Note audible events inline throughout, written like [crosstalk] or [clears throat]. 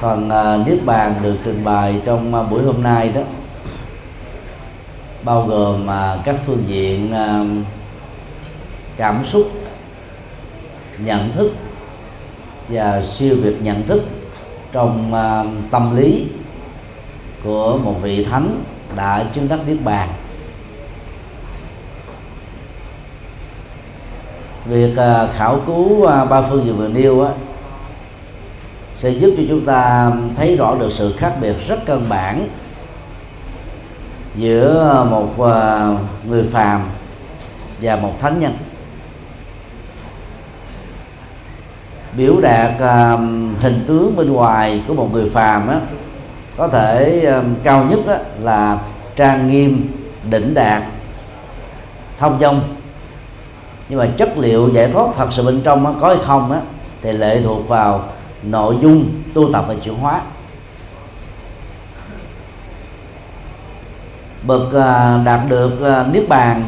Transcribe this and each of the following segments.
phần uh, à, niết bàn được trình bày trong uh, buổi hôm nay đó. Bao gồm uh, các phương diện uh, cảm xúc nhận thức và siêu việt nhận thức trong uh, tâm lý của một vị thánh đã chứng đắc niết bàn. Việc uh, khảo cứu uh, ba phương diện vừa nêu á sẽ giúp cho chúng ta thấy rõ được sự khác biệt rất căn bản giữa một ờ, người phàm và một thánh nhân. Biểu đạt ờ, hình tướng bên ngoài của một người phàm á có thể ờ, cao nhất á, là trang nghiêm đỉnh đạt thông dong. Nhưng mà chất liệu giải thoát thật sự bên trong á, có hay không á, thì lệ thuộc vào nội dung tu tập và chuyển hóa. Bậc à, đạt được à, niết bàn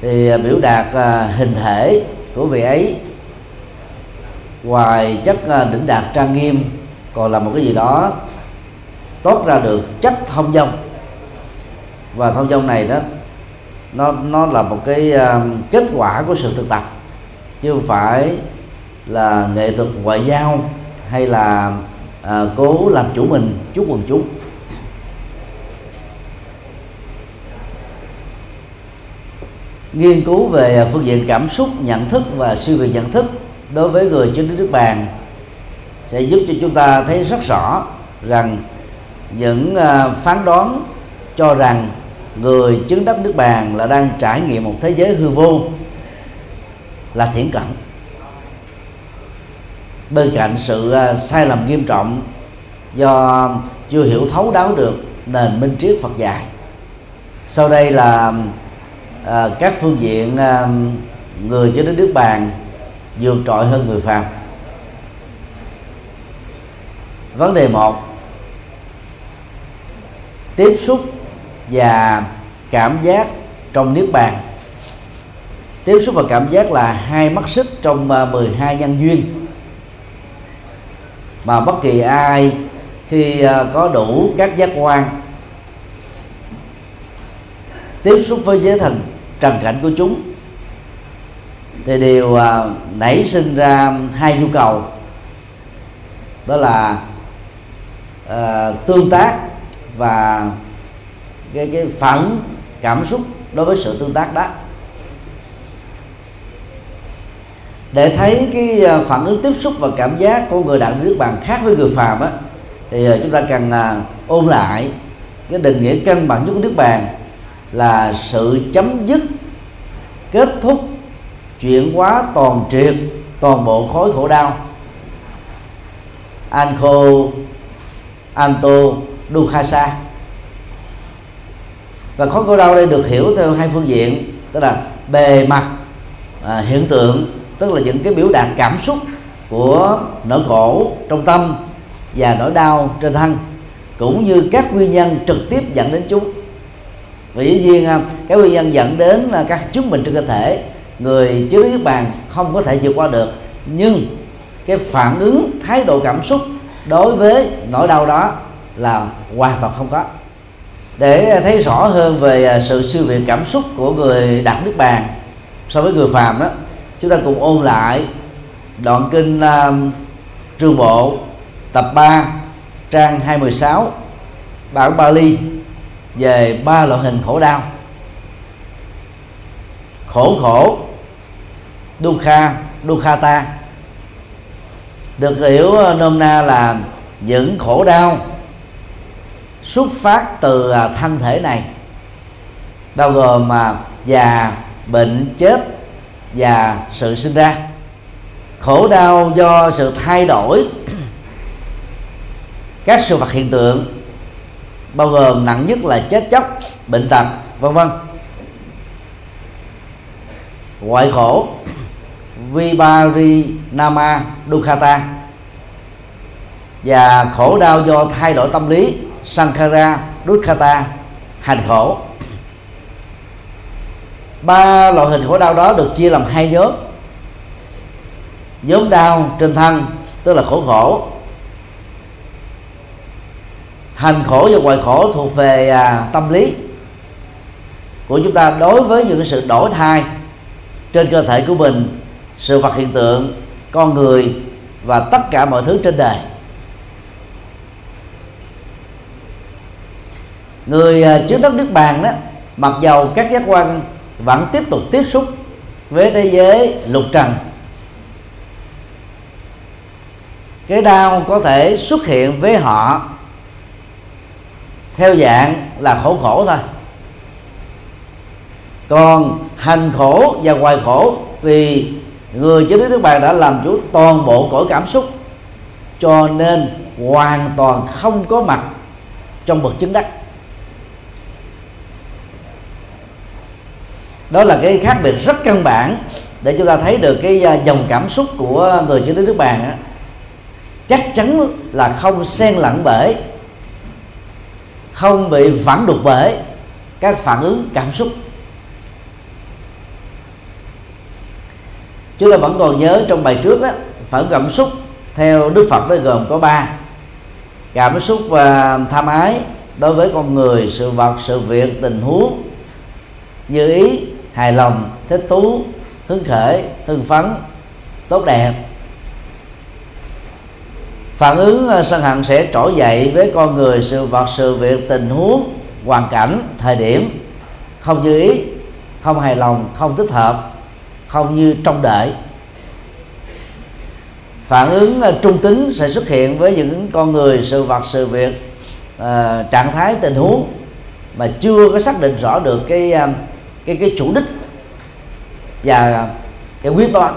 thì biểu đạt à, hình thể của vị ấy. Ngoài chất đỉnh đạt trang nghiêm, còn là một cái gì đó tốt ra được chất thông dong và thông dong này đó, nó nó là một cái kết quả của sự thực tập, chứ không phải là nghệ thuật ngoại giao hay là à, cố làm chủ mình chút quần chúng? Nghiên cứu về phương diện cảm xúc nhận thức và siêu việt nhận thức đối với người trên đất nước bàn sẽ giúp cho chúng ta thấy rất rõ rằng những à, phán đoán cho rằng người chứng đắc nước bàn là đang trải nghiệm một thế giới hư vô là thiển cận bên cạnh sự à, sai lầm nghiêm trọng do chưa hiểu thấu đáo được nền minh triết Phật dạy. Sau đây là à, các phương diện à, người cho đến nước bàn vượt trội hơn người phàm. Vấn đề một tiếp xúc và cảm giác trong niết bàn. Tiếp xúc và cảm giác là hai mắt xích trong à, 12 nhân duyên mà bất kỳ ai khi ờ, có đủ các giác quan tiếp xúc với giới thần trần cảnh của chúng thì đều ờ, nảy sinh ra hai nhu cầu. Đó là uh, tương tác và cái cái phản cảm xúc đối với sự tương tác đó. Để thấy cái à, phản ứng tiếp xúc và cảm giác của người đạo nước bạn khác với người phàm á thì à, chúng ta cần à, ôn lại cái định nghĩa cân bằng nhất của nước bàn là sự chấm dứt kết thúc chuyển hóa toàn triệt toàn bộ khối khổ đau. Anko Anto Dukhasa và khối khổ đau đây được hiểu theo hai phương diện tức là bề mặt à, hiện tượng tức là những cái biểu đạt cảm xúc của nỗi khổ trong tâm và nỗi đau trên thân, cũng như các nguyên nhân trực tiếp dẫn đến chúng. Và dĩ nhiên à, cái nguyên nhân dẫn đến là các chứng bệnh trên cơ thể, người chứa nước bàn không có thể vượt qua được. Nhưng cái phản ứng, thái độ cảm xúc đối với nỗi đau đó là hoàn toàn không có. Để thấy rõ hơn về à, sự siêu việt cảm xúc của người đặt nước bàn so với người phàm đó chúng ta cùng ôn lại đoạn kinh uh, trương bộ tập 3 trang 216 bản Bali về ba loại hình khổ đau. Khổ khổ dukkha dukkhata được hiểu uh, nôm na là những khổ đau xuất phát từ uh, thân thể này bao gồm mà già bệnh chết và sự sinh ra. Khổ đau do sự thay đổi [clears throat] các sự vật hiện tượng, bao gồm nặng nhất là chết chóc, bệnh tật, vân vân. Ngoại khổ, [clears throat] Viparinama Dukkata và khổ đau do thay đổi tâm lý, Sankhara Dukkata hành khổ ba loại hình khổ đau đó được chia làm hai nhóm. Nhóm đau trên thân tức là khổ khổ. Hành khổ và hoài khổ thuộc về à, tâm lý của chúng ta đối với những sự đổi thay trên cơ thể của mình sự vật hiện tượng con người và tất cả mọi thứ trên đời. Người à, trước đất nước bàn đó mặc dầu các giác quan vẫn tiếp tục tiếp xúc với thế giới lục trần. Cái đau có thể xuất hiện với họ theo dạng là khổ khổ thôi. Còn hành khổ và hoài khổ vì người trên nước bạn đã làm chủ toàn bộ cõi cảm xúc, cho nên hoàn toàn không có mặt trong bậc chứng đắc. Đó là cái khác biệt rất căn bản để chúng ta thấy được cái à, dòng cảm xúc của người trên nước bàn á. Chắc chắn là không xen lẫn bởi, không bị vẳng đục bởi các phản ứng cảm xúc. Chúng ta vẫn còn nhớ trong bài trước á, phản ứng cảm xúc theo đức phật nó gồm có ba. Cảm xúc và tham ái đối với con người, sự vật, sự việc, tình huống, như ý hài lòng thích thú hứng khởi hưng phấn tốt đẹp. Phản ứng ờ, sân hận sẽ trỗi dậy với con người sự vật sự việc tình huống hoàn cảnh thời điểm. Không như ý không hài lòng không thích hợp không như trong đợi. Phản ứng ờ, trung tính sẽ xuất hiện với những con người sự vật sự việc uh, trạng thái tình huống mà chưa có xác định rõ được cái uh, cái cái chủ đích và cái quyết đoán.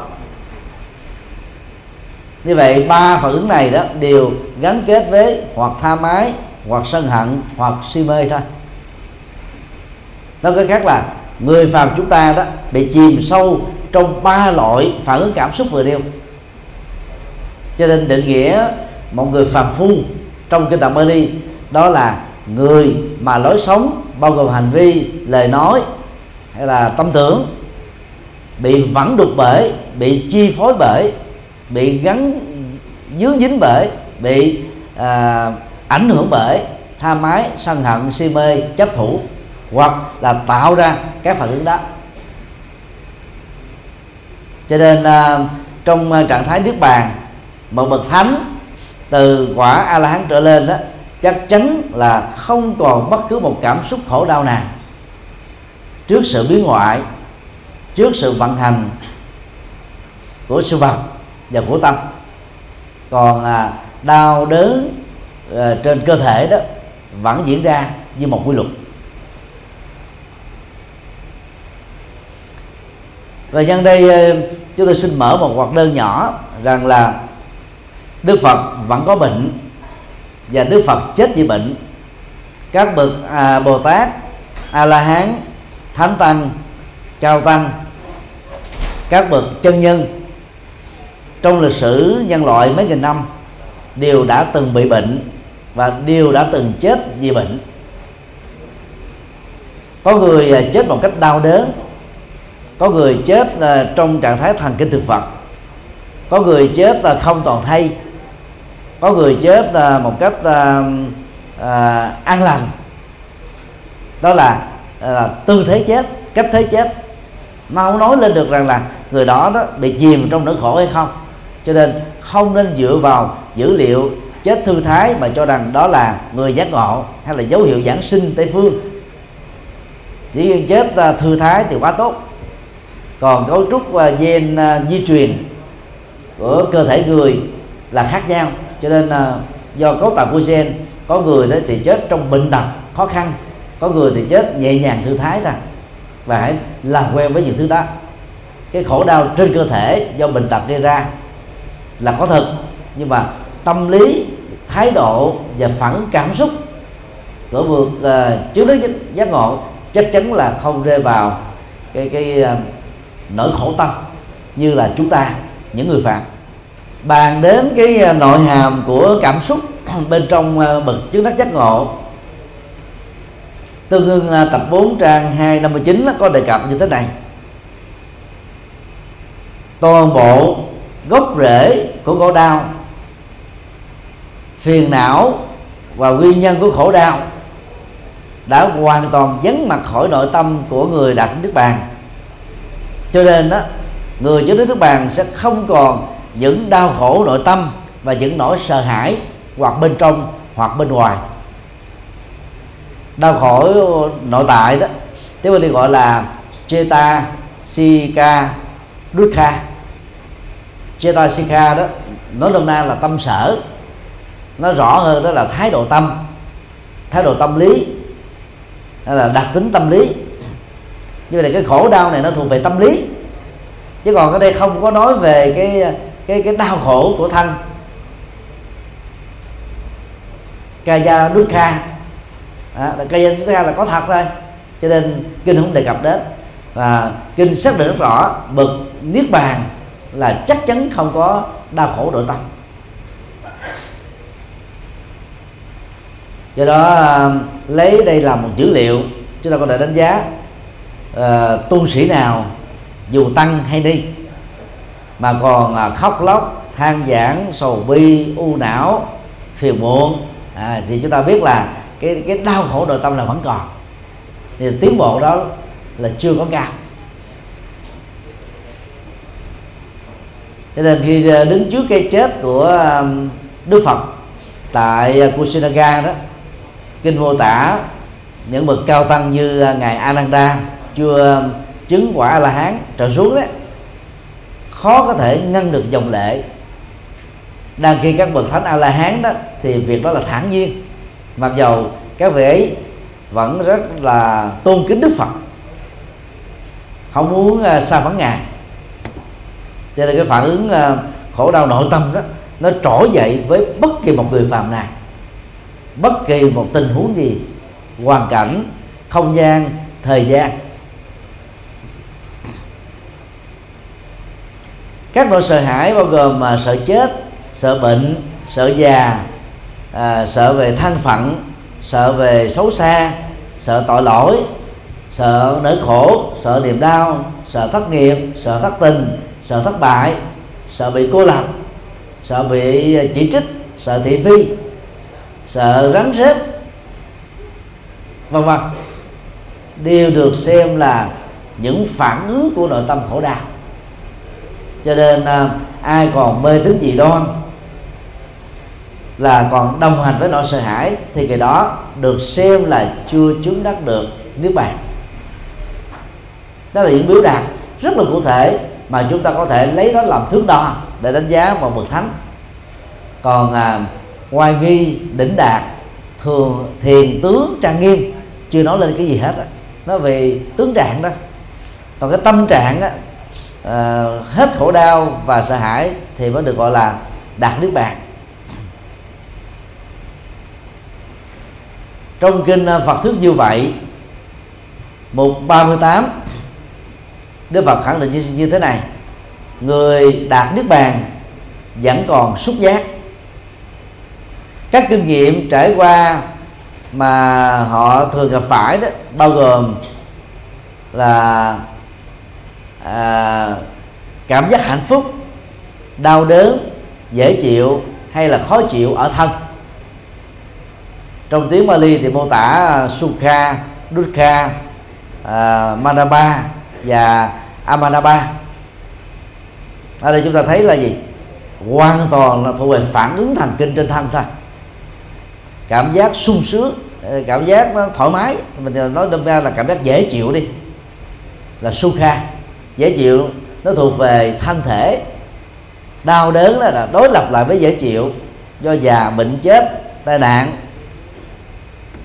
Như vậy, ba phản ứng này đó đều gắn kết với hoặc tha mái, hoặc sân hận, hoặc si mê thôi. Nó có khác là, người phàm chúng ta đó bị chìm sâu trong ba loại phản ứng cảm xúc vừa nêu. Cho nên định nghĩa một người phàm phu trong kinh tạng Bali đó là người mà lối sống bao gồm hành vi, lời nói hay là tâm tưởng bị vẫn đục bởi bị chi phối bởi bị gắn dướng dính bởi bị à, ảnh hưởng bởi tham ái sân hận si mê chấp thủ hoặc là tạo ra các phản ứng đó. Cho nên à, trong trạng thái nước bàn một bậc thánh từ quả a la hán trở lên đó chắc chắn là không còn bất cứ một cảm xúc khổ đau nào trước sự biến ngoại trước sự vận hành của sự vật và của tâm. Còn à, đau đớn à, trên cơ thể đó vẫn diễn ra như một quy luật. Và nhân đây à, chúng tôi xin mở một hoạt đơn nhỏ rằng là Đức Phật vẫn có bệnh và Đức Phật chết vì bệnh. Các bậc à, Bồ Tát A La Hán Thánh Tăng Cao Tăng các bậc chân nhân. Trong lịch sử nhân loại mấy nghìn năm đều đã từng bị bệnh và đều đã từng chết vì bệnh. Có người à, chết một cách đau đớn có người chết à, trong trạng thái thần kinh thực vật có người chết là không toàn thay có người chết là một cách à, an lành. Đó là, là tư thế chết, cách thế chết. Nó không nói lên được rằng là người đó đó bị chìm trong nỗi khổ hay không? Cho nên không nên dựa vào dữ liệu chết thư thái mà cho rằng đó là người giác ngộ hay là dấu hiệu giảng sinh tây phương. Chỉ riêng chết à, thư thái thì quá tốt. Còn cấu trúc và gen à, di truyền của cơ thể người là khác nhau. Cho nên à, do cấu tạo của gen, có người đấy thì chết trong bệnh tật khó khăn có người thì chết nhẹ nhàng thư thái thôi và hãy làm quen với những thứ đó. Cái khổ đau trên cơ thể do bệnh tật gây ra là có thật nhưng mà tâm lý thái độ và phản cảm xúc của vượt uh, trước đến giác ngộ chắc chắn là không rơi vào cái cái uh, nỗi khổ tâm như là chúng ta những người phạm. Bàn đến cái uh, nội hàm của cảm xúc bên trong uh, bậc chứng đắc giác ngộ tương ưng à, tập 4 trang 259 có đề cập như thế này. Toàn bộ gốc rễ của khổ đau, phiền não và nguyên nhân của khổ đau đã hoàn toàn vắng mặt khỏi nội tâm của người đạt nước bàn. Cho nên đó người chứng đến nước bàn sẽ không còn những đau khổ nội tâm và những nỗi sợ hãi hoặc bên trong hoặc bên ngoài đau khổ nội tại đó. Tiếng Bali gọi là cheta sika dukkha. Cheta sika đó, nói nôm na là tâm sở. Nó rõ hơn đó là thái độ tâm, thái độ tâm lý, hay là đặc tính tâm lý. Như vậy là cái khổ đau này nó thuộc về tâm lý. Chứ còn ở đây không có nói về cái cái cái đau khổ của thân. Kaya dukkha à, chúng ta là có thật rồi cho nên kinh không đề cập đến. Và kinh xác định rất rõ bậc niết bàn là chắc chắn không có đau khổ nội tâm. Do đó à, lấy đây là một dữ liệu chúng ta có thể đánh giá uh, tu sĩ nào dù tăng hay đi mà còn uh, khóc lóc than giảng sầu bi u não phiền muộn. À, thì chúng ta biết là cái cái đau khổ nội tâm là vẫn còn. Thì tiến bộ đó là chưa có cao. Cho nên khi à, đứng trước cái chết của à, Đức Phật tại à, Kusinaga đó, kinh mô tả, những bậc cao tăng như ngài Ananda, chưa chứng quả A La Hán trở xuống đấy, khó có thể ngăn được dòng lệ. Đang khi các bậc thánh A La Hán đó, thì việc đó là thản nhiên mặc dầu các vị ấy vẫn rất là tôn kính Đức Phật, không muốn à, xa vắng ngài. Cho nên cái phản ứng à, khổ đau nội tâm đó, nó trỗi dậy với bất kỳ một người phàm nào. Bất kỳ một tình huống gì, hoàn cảnh, không gian, thời gian. Các nỗi sợ hãi bao gồm mà sợ chết, sợ bệnh, sợ già à, sợ về thân phận sợ về xấu xa sợ tội lỗi sợ nỗi khổ sợ niềm đau sợ thất nghiệp sợ thất tình sợ thất bại sợ bị cô lập sợ bị à, chỉ trích sợ thị phi sợ rắn rết vân vân. Đều được xem là những phản ứng của nội tâm khổ đau. Cho nên à, ai còn mê tín dị đoan là còn đồng hành với nỗi sợ hãi thì cái đó được xem là chưa chứng đắc được nước bàn. Đó là những biểu đạt rất là cụ thể mà chúng ta có thể lấy đó làm thước đo để đánh giá một bậc thánh. Còn à, ngoài nghi đỉnh đạt thường thiền tướng trang nghiêm chưa nói lên cái gì hết đó. nó về tướng trạng đó. Còn cái tâm trạng á à, hết khổ đau và sợ hãi thì mới được gọi là đạt nước bạc trong kinh à, Phật thuyết như vậy mục 38 Đức Phật khẳng định như, như thế này người đạt nước bàn vẫn còn xúc giác. Các kinh nghiệm trải qua mà họ thường gặp phải đó bao gồm là à, cảm giác hạnh phúc đau đớn dễ chịu hay là khó chịu ở thân trong tiếng Bali thì mô tả à, Sukha, Dukkha, à, uh, Manaba và Amanaba. Ở đây chúng ta thấy là gì? Hoàn toàn là thuộc về phản ứng thần kinh trên thân thôi. Cảm giác sung sướng ờ, cảm giác nó thoải mái. Mình nói đâm ra là cảm giác dễ chịu đi. Là sukha. Dễ chịu nó thuộc về thân thể. Đau đớn là đối lập lại với dễ chịu do già bệnh chết tai nạn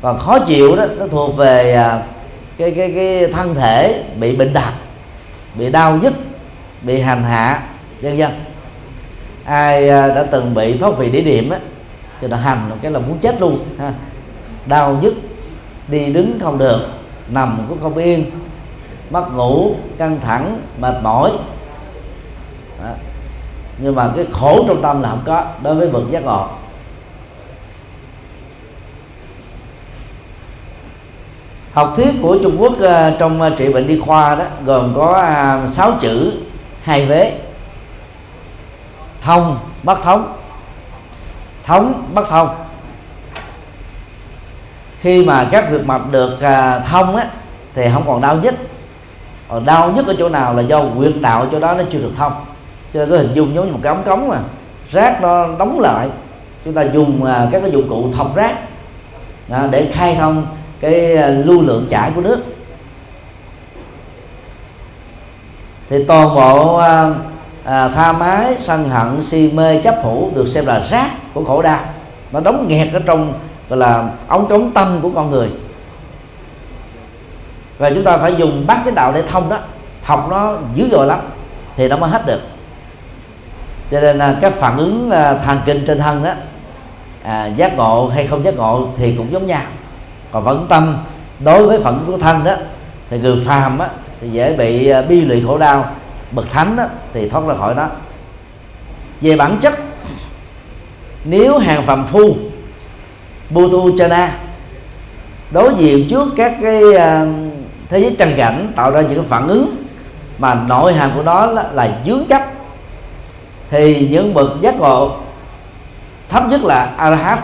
còn khó chịu đó, nó thuộc về à, cái cái cái thân thể bị bệnh tật, bị đau nhức, bị hành hạ, vân vân. Ai à, đã từng bị thoát vị đĩa điểm á, thì nó hành cái là muốn chết luôn, ha. Đau nhức, đi đứng không được, nằm cũng không yên, mất ngủ, căng thẳng, mệt mỏi. Đó. nhưng mà cái khổ trong tâm là không có, đối với bậc giác ngộ. Học thuyết của Trung Quốc uh, trong uh, trị bệnh đi khoa đó gồm có à, uh, 6 chữ hai vế. Thông bất thống thống bất thông. Khi mà các việc mạch được à, thông á thì không còn đau nhất còn đau nhất ở chỗ nào là do quyệt đạo chỗ đó nó chưa được thông. Cho nên có hình dung giống như một cái ống cống mà rác nó đóng lại. Chúng ta dùng à, các cái dụng cụ thọc rác để khai thông cái à, lưu lượng chảy của nước. Thì toàn bộ à, à, tha mái sân hận si mê chấp thủ được xem là rác của khổ đau. Nó đóng nghẹt ở trong gọi là ống trống tâm của con người. Và chúng ta phải dùng bát chánh đạo để thông đó. Học nó dữ dội lắm thì nó mới hết được. Cho nên là các phản ứng à, thần kinh trên thân đó à, giác ngộ hay không giác ngộ thì cũng giống nhau còn vẫn tâm đối với phận của thân đó thì người phàm á, thì dễ bị à, bi lụy khổ đau. Bậc thánh đó, thì thoát ra khỏi đó. Về bản chất nếu hàng phàm phu Butu Chana đối diện trước các cái à, thế giới trần cảnh tạo ra những phản ứng mà nội hàm của nó là, là dướng chấp thì những bậc giác ngộ thấp nhất là arahat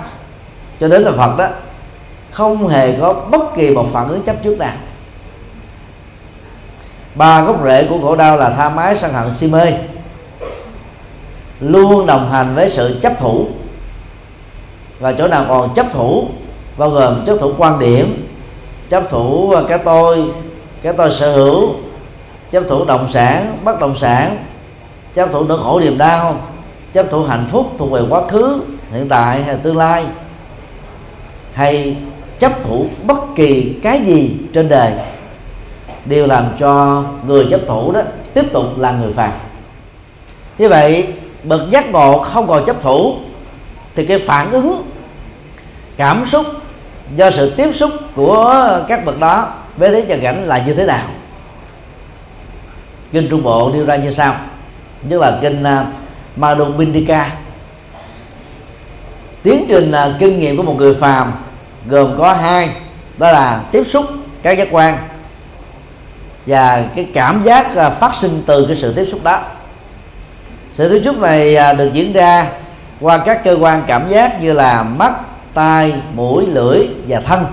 cho đến là phật đó không hề có bất kỳ một phản ứng chấp trước nào. Ba gốc rễ của khổ đau là tha mái sân hận si mê, luôn đồng hành với sự chấp thủ. Và chỗ nào còn chấp thủ, bao gồm chấp thủ quan điểm, chấp thủ à, cái tôi cái tôi sở hữu, chấp thủ động sản, bất động sản, chấp thủ nỗi khổ niềm đau, chấp thủ hạnh phúc thuộc về quá khứ, hiện tại hay tương lai, hay chấp thủ bất kỳ cái gì trên đời đều làm cho người chấp thủ đó tiếp tục là người phàm. Như vậy bậc giác ngộ không còn chấp thủ thì cái phản ứng cảm xúc do sự tiếp xúc của các bậc đó với thế trần cảnh là như thế nào? Kinh trung bộ nêu ra như sau như là kinh uh, Madhubindika. Tiến trình uh, kinh nghiệm của một người phàm gồm có hai, đó là tiếp xúc các giác quan và cái cảm giác à, phát sinh từ cái sự tiếp xúc đó. Sự tiếp xúc này à, được diễn ra qua các cơ quan cảm giác như là mắt, tai, mũi, lưỡi và thân.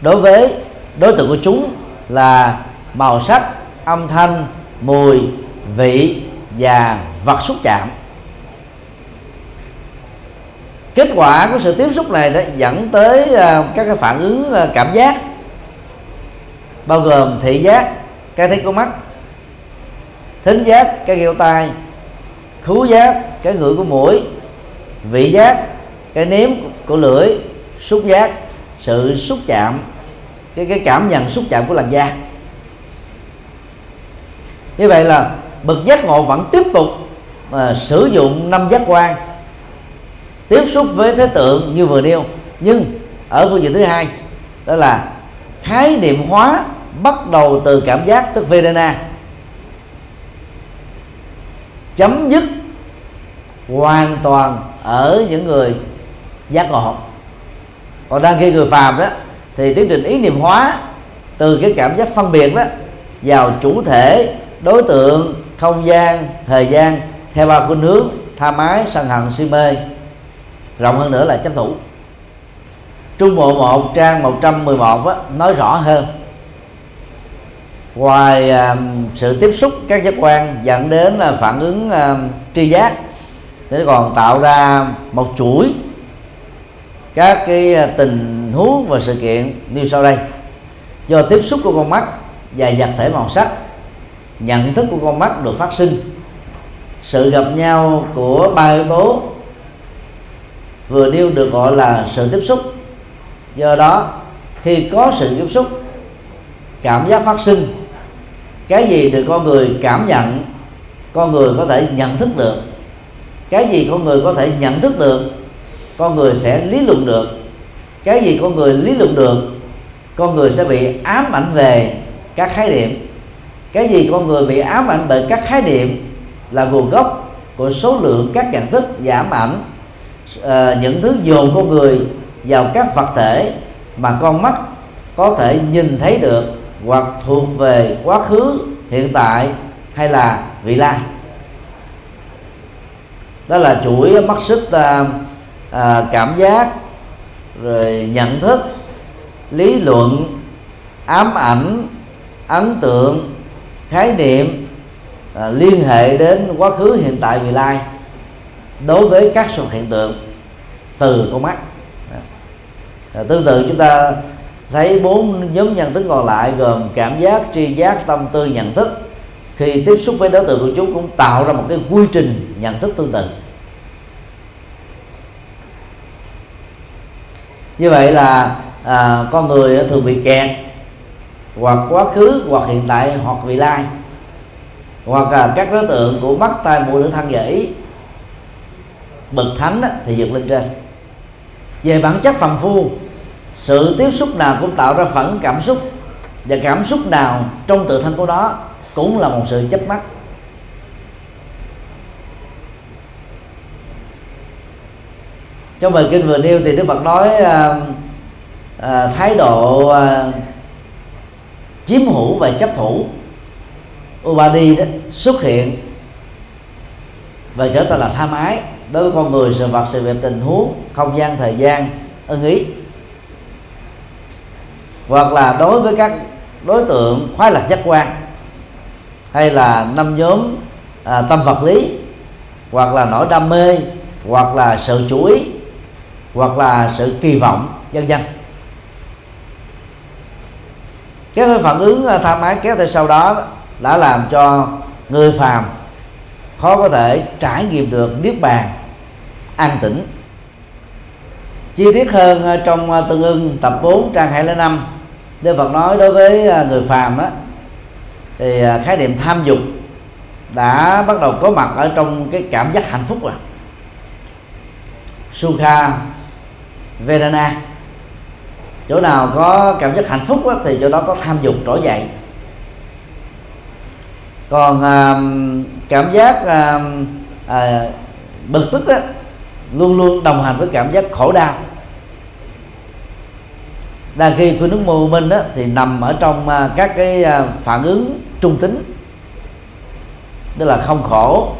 Đối với đối tượng của chúng là màu sắc, âm thanh, mùi, vị và vật xúc chạm kết quả của sự tiếp xúc này đã dẫn tới à, các cái phản ứng à, cảm giác, bao gồm thị giác, cái thấy của mắt, thính giác, cái gheo tai, khứu giác, cái ngửi của mũi, vị giác, cái nếm của lưỡi, xúc giác, sự xúc chạm, cái cái cảm nhận xúc chạm của làn da. Như vậy là bậc giác ngộ vẫn tiếp tục mà sử dụng năm giác quan tiếp xúc với thế tượng như vừa nêu. Nhưng ở phương diện thứ hai, đó là khái niệm hóa bắt đầu từ cảm giác tức Vedana. Chấm dứt hoàn toàn ở những người giác ngộ. Còn đang khi người phàm đó, thì tiến trình ý niệm hóa từ cái cảm giác phân biệt đó vào chủ thể, đối tượng, không gian, thời gian, theo ba khuynh hướng, tha mái, sân hận, si mê rộng hơn nữa là chấp thủ. Trung Bộ 1 trang 111 á, nói rõ hơn. Ngoài à, sự tiếp xúc các giác quan dẫn đến là phản ứng à, tri giác thì còn tạo ra một chuỗi các cái à, tình huống và sự kiện như sau đây. Do tiếp xúc của con mắt và vật thể màu sắc nhận thức của con mắt được phát sinh sự gặp nhau của ba yếu tố vừa nêu được gọi là sự tiếp xúc. Do đó, khi có sự tiếp xúc, cảm giác phát sinh, cái gì được con người cảm nhận, con người có thể nhận thức được. Cái gì con người có thể nhận thức được, con người sẽ lý luận được. Cái gì con người lý luận được, con người sẽ bị ám ảnh về các khái niệm. Cái gì con người bị ám ảnh bởi các khái niệm là nguồn gốc của số lượng các nhận thức giảm ảnh à, những thứ dồn con người vào các vật thể mà con mắt có thể nhìn thấy được hoặc thuộc về quá khứ hiện tại hay là vị lai. Đó là chuỗi mắt xích à, à, cảm giác rồi nhận thức lý luận ám ảnh ấn tượng khái niệm à, liên hệ đến quá khứ hiện tại vị lai đối với các sự hiện tượng từ con mắt. À, tương tự chúng ta thấy bốn nhóm nhận thức còn lại gồm cảm giác tri giác tâm tư nhận thức. Khi tiếp xúc với đối tượng của chúng cũng tạo ra một cái quy trình nhận thức tương tự. Như vậy là à, con người thường bị kẹt hoặc quá khứ hoặc hiện tại hoặc vị lai. Hoặc là các đối tượng của mắt tai mũi lưỡi thân và ý bậc thánh thì vượt lên trên. Về bản chất phàm phu sự tiếp xúc nào cũng tạo ra phản cảm xúc và cảm xúc nào trong tự thân của đó cũng là một sự chấp mắt. Trong bài kinh vừa nêu thì đức phật nói à, à, thái độ à, chiếm hữu và chấp thủ. Ubadi đó xuất hiện và trở thành là tham ái đối với con người sự vật sự việc tình huống không gian thời gian ưng ý. Hoặc là đối với các đối tượng khoái lạc giác quan hay là năm nhóm à, tâm vật lý hoặc là nỗi đam mê hoặc là sự chú ý hoặc là sự kỳ vọng vân vân. Cái phản ứng à, tham ái kéo theo sau đó đã làm cho người phàm khó có thể trải nghiệm được niết bàn an tĩnh chi tiết hơn ờ, trong ờ, tương ưng tập 4 trang 205 Đức Phật nói đối với ờ, người phàm á thì khái niệm tham dục đã bắt đầu có mặt ở trong cái cảm giác hạnh phúc rồi Sukha Vedana chỗ nào có cảm giác hạnh phúc á thì chỗ đó có tham dục trỗi dậy còn à, cảm giác à, à, bực tức á luôn luôn đồng hành với cảm giác khổ đau. Đang khi của nước mô minh đó, thì nằm ở trong à, các cái à, phản ứng trung tính. Tức là không khổ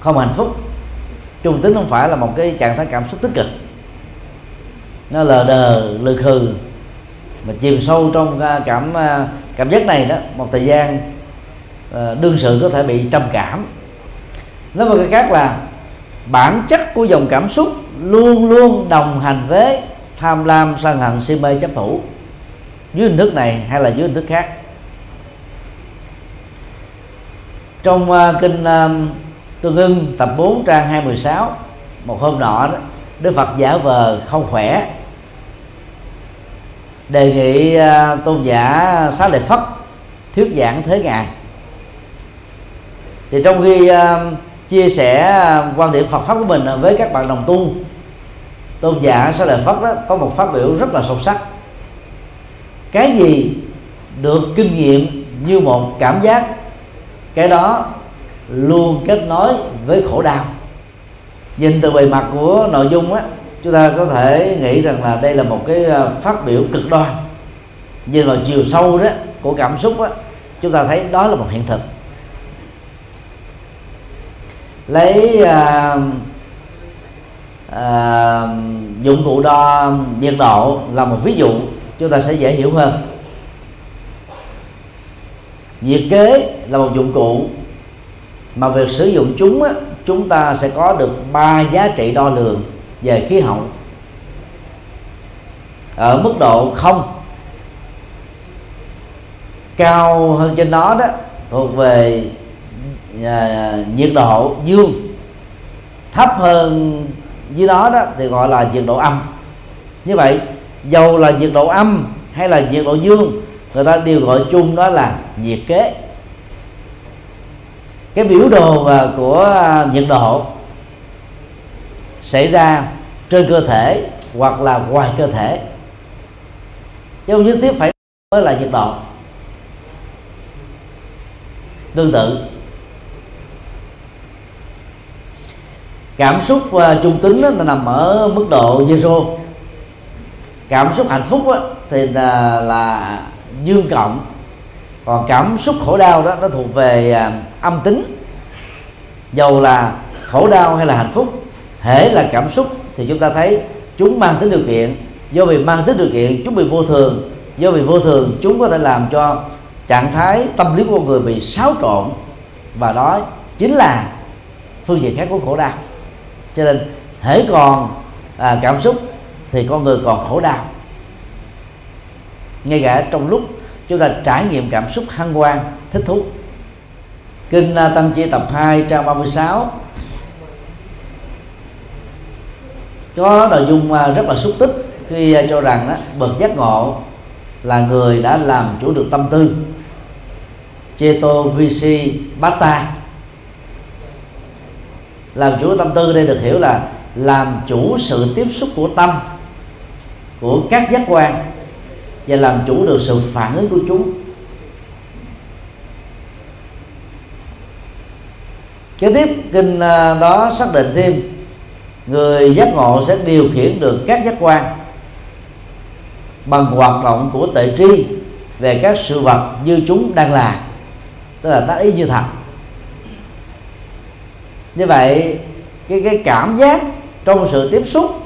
không hạnh phúc. Trung tính không phải là một cái trạng thái cảm xúc tích cực. Nó lờ đờ lừ khừ. Mà chìm sâu trong à, cảm cảm giác này đó một thời gian đương sự có thể bị trầm cảm. Nói một cái khác là bản chất của dòng cảm xúc luôn luôn đồng hành với tham lam sân hận si mê chấp thủ. Dưới hình thức này hay là dưới hình thức khác. Trong uh, kinh uh, tương ưng tập 4 trang 216 một hôm nọ đó Đức Phật giả vờ không khỏe đề nghị uh, tôn giả xá lợi phất thuyết giảng thế ngài. Thì trong khi uh, chia sẻ à, quan điểm Phật pháp của mình à, với các bạn đồng tu. Tôn giả sau lợi phất đó, có một phát biểu rất là sâu sắc. Cái gì được kinh nghiệm như một cảm giác, cái đó luôn kết nối với khổ đau. Nhìn từ bề mặt của nội dung á, chúng ta có thể nghĩ rằng là đây là một cái à, phát biểu cực đoan. Nhưng mà chiều sâu đó, của cảm xúc á, chúng ta thấy đó là một hiện thực lấy à, à, dụng cụ đo nhiệt độ là một ví dụ chúng ta sẽ dễ hiểu hơn. Nhiệt kế là một dụng cụ mà việc sử dụng chúng á, chúng ta sẽ có được ba giá trị đo lường về khí hậu. Ở mức độ không cao hơn trên đó đó thuộc về Dạ, dạ. nhiệt độ dương thấp hơn dưới đó đó thì gọi là nhiệt độ âm. Như vậy, dầu là nhiệt độ âm hay là nhiệt độ dương, người ta đều gọi chung đó là nhiệt kế. Cái biểu đồ à, của à, nhiệt độ xảy ra trên cơ thể hoặc là ngoài cơ thể. Chứ không nhất thiết phải mới là nhiệt độ. Tương tự cảm xúc uh, trung tính đó, nó nằm ở mức độ zero cảm xúc hạnh phúc đó, thì là, là dương cộng còn cảm xúc khổ đau đó nó thuộc về uh, âm tính. Dầu là khổ đau hay là hạnh phúc hễ là cảm xúc thì chúng ta thấy chúng mang tính điều kiện. Do vì mang tính điều kiện chúng bị vô thường. Do vì vô thường chúng có thể làm cho trạng thái tâm lý của con người bị xáo trộn. Và đó chính là phương diện khác của khổ đau cho nên hễ còn à, cảm xúc thì con người còn khổ đau. Ngay cả trong lúc chúng ta trải nghiệm cảm xúc hân hoan thích thú. Kinh à, tăng chi tập 2 trang 36 có nội dung à, rất là xúc tích khi à, cho rằng đó, bậc giác ngộ là người đã làm chủ được tâm tư. Cheto Visi Bata làm chủ tâm tư đây được hiểu là làm chủ sự tiếp xúc của tâm, của các giác quan, và làm chủ được sự phản ứng của chúng. Kế tiếp, kinh à, đó xác định thêm, người giác ngộ sẽ điều khiển được các giác quan bằng hoạt động của tệ tri về các sự vật như chúng đang là, tức là tác ý như thật như vậy, cái cái cảm giác trong sự tiếp xúc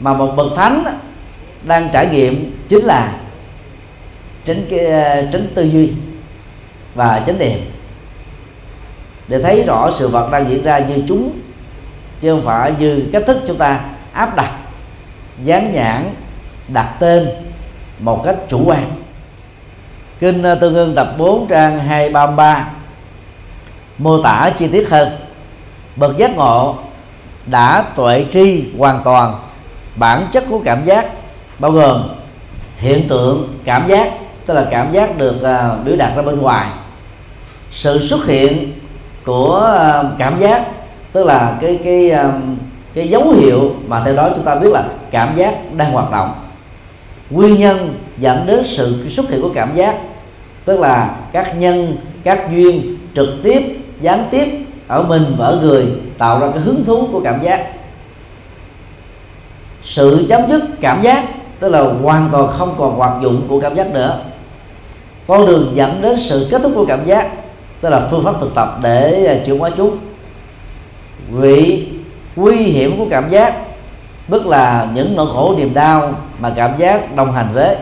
mà một bậc thánh đang trải nghiệm chính là tránh cái ờ, tránh tư duy và chánh niệm. Để thấy rõ sự vật đang diễn ra như chúng, chứ không phải như cách thức chúng ta áp đặt, dán nhãn, đặt tên một cách chủ quan. Kinh ờ, tương ương tập 4 trang 233 mô tả chi tiết hơn bậc giác ngộ đã tuệ tri hoàn toàn bản chất của cảm giác bao gồm hiện tượng cảm giác tức là cảm giác được uh, biểu đạt ra bên ngoài. Sự xuất hiện của uh, cảm giác tức là cái cái uh, cái dấu hiệu mà theo đó chúng ta biết là cảm giác đang hoạt động. Nguyên nhân dẫn đến sự xuất hiện của cảm giác tức là các nhân các duyên trực tiếp gián tiếp ở mình và ở người tạo ra cái hứng thú của cảm giác. Sự chấm dứt cảm giác, tức là hoàn toàn không còn hoạt dụng của cảm giác nữa. Con đường dẫn đến sự kết thúc của cảm giác, tức là phương pháp thực tập để à, chuyển hóa chúng. Vị nguy hiểm của cảm giác, tức là những nỗi khổ, niềm đau mà cảm giác đồng hành với.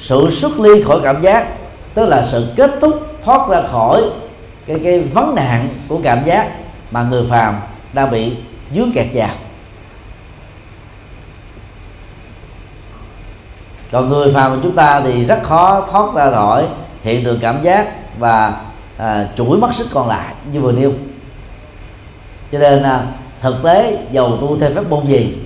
Sự xuất ly khỏi cảm giác, tức là sự kết thúc thoát ra khỏi cái cái vấn nạn của cảm giác mà người phàm đang bị dướng kẹt vào. Còn người phàm của chúng ta thì rất khó thoát ra khỏi hiện tượng cảm giác và à, chuỗi mất sức còn lại như vừa nêu. Cho nên à, thực tế dầu tu theo phép môn gì?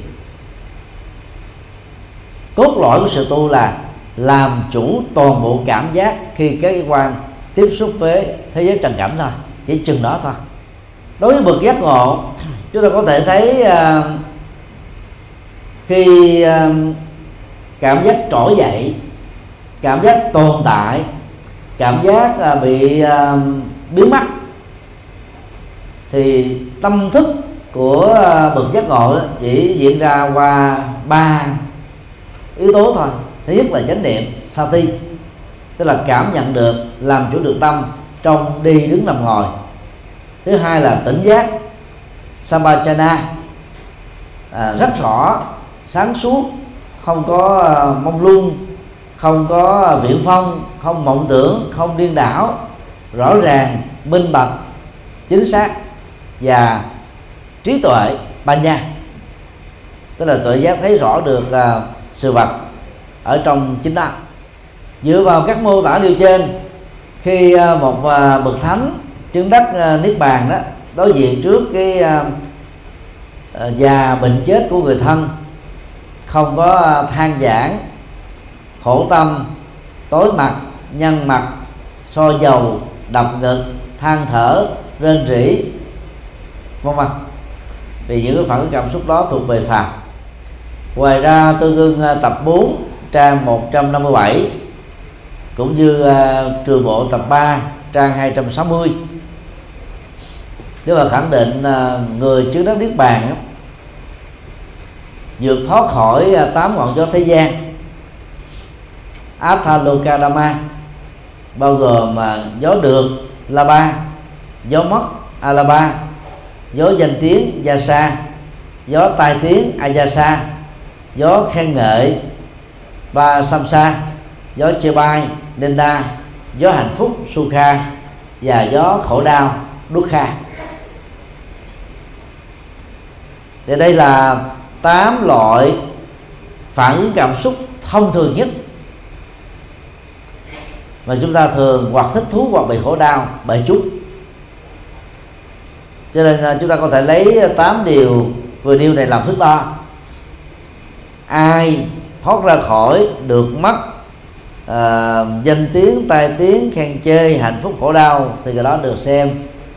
Cốt lõi của sự tu là làm chủ toàn bộ cảm giác khi cái quan tiếp xúc với thế giới trần cảnh thôi chỉ chừng đó thôi. Đối với bậc giác ngộ chúng ta có thể thấy uh, khi uh, cảm giác trỗi dậy cảm giác tồn tại cảm giác uh, bị uh, biến mất thì tâm thức của uh, bậc giác ngộ chỉ diễn ra qua ba yếu tố thôi. Thứ nhất là chánh niệm sati tức là cảm nhận được làm chủ được tâm trong đi đứng nằm ngồi. Thứ hai là tỉnh giác sambhajana à, rất rõ sáng suốt không có à, mông lung không có à, viễn phong không mộng tưởng không điên đảo rõ ràng minh bạch chính xác và trí tuệ nha. Tức là tuệ giác thấy rõ được uh, sự vật ở trong chính đạo dựa vào các mô tả điều trên, khi à, một à, bậc thánh chứng đắc à, niết bàn đó, đối diện trước cái già bệnh chết của người thân, không có than giảng, khổ tâm, tối mặt nhăn mặt, so dầu, đập ngực, than thở, rên rỉ, vân vân. Vì những cái phản ứng cảm xúc đó thuộc về phàm. Ngoài ra, tương ương tập 4 trang 157 cũng như uh, trường bộ tập 3 trang 260 tức mà khẳng định uh, người chứng đắc niết bàn á, vượt thoát khỏi uh, tám ngọn gió thế gian. Athalokadama bao gồm uh, gió được la ba gió mất alaba gió danh tiếng yasa gió tai tiếng ayasa gió khen ngợi và samsa gió chê bai đa gió hạnh phúc sukha và gió khổ đau dukkha thì đây là tám loại phản ứng cảm xúc thông thường nhất mà chúng ta thường hoặc thích thú hoặc bị khổ đau, bởi chúng. Cho nên chúng ta có thể lấy tám điều, vừa nêu này làm thước đo ai thoát ra khỏi được mất uh, danh tiếng tai tiếng khen chê hạnh phúc khổ đau thì cái đó được xem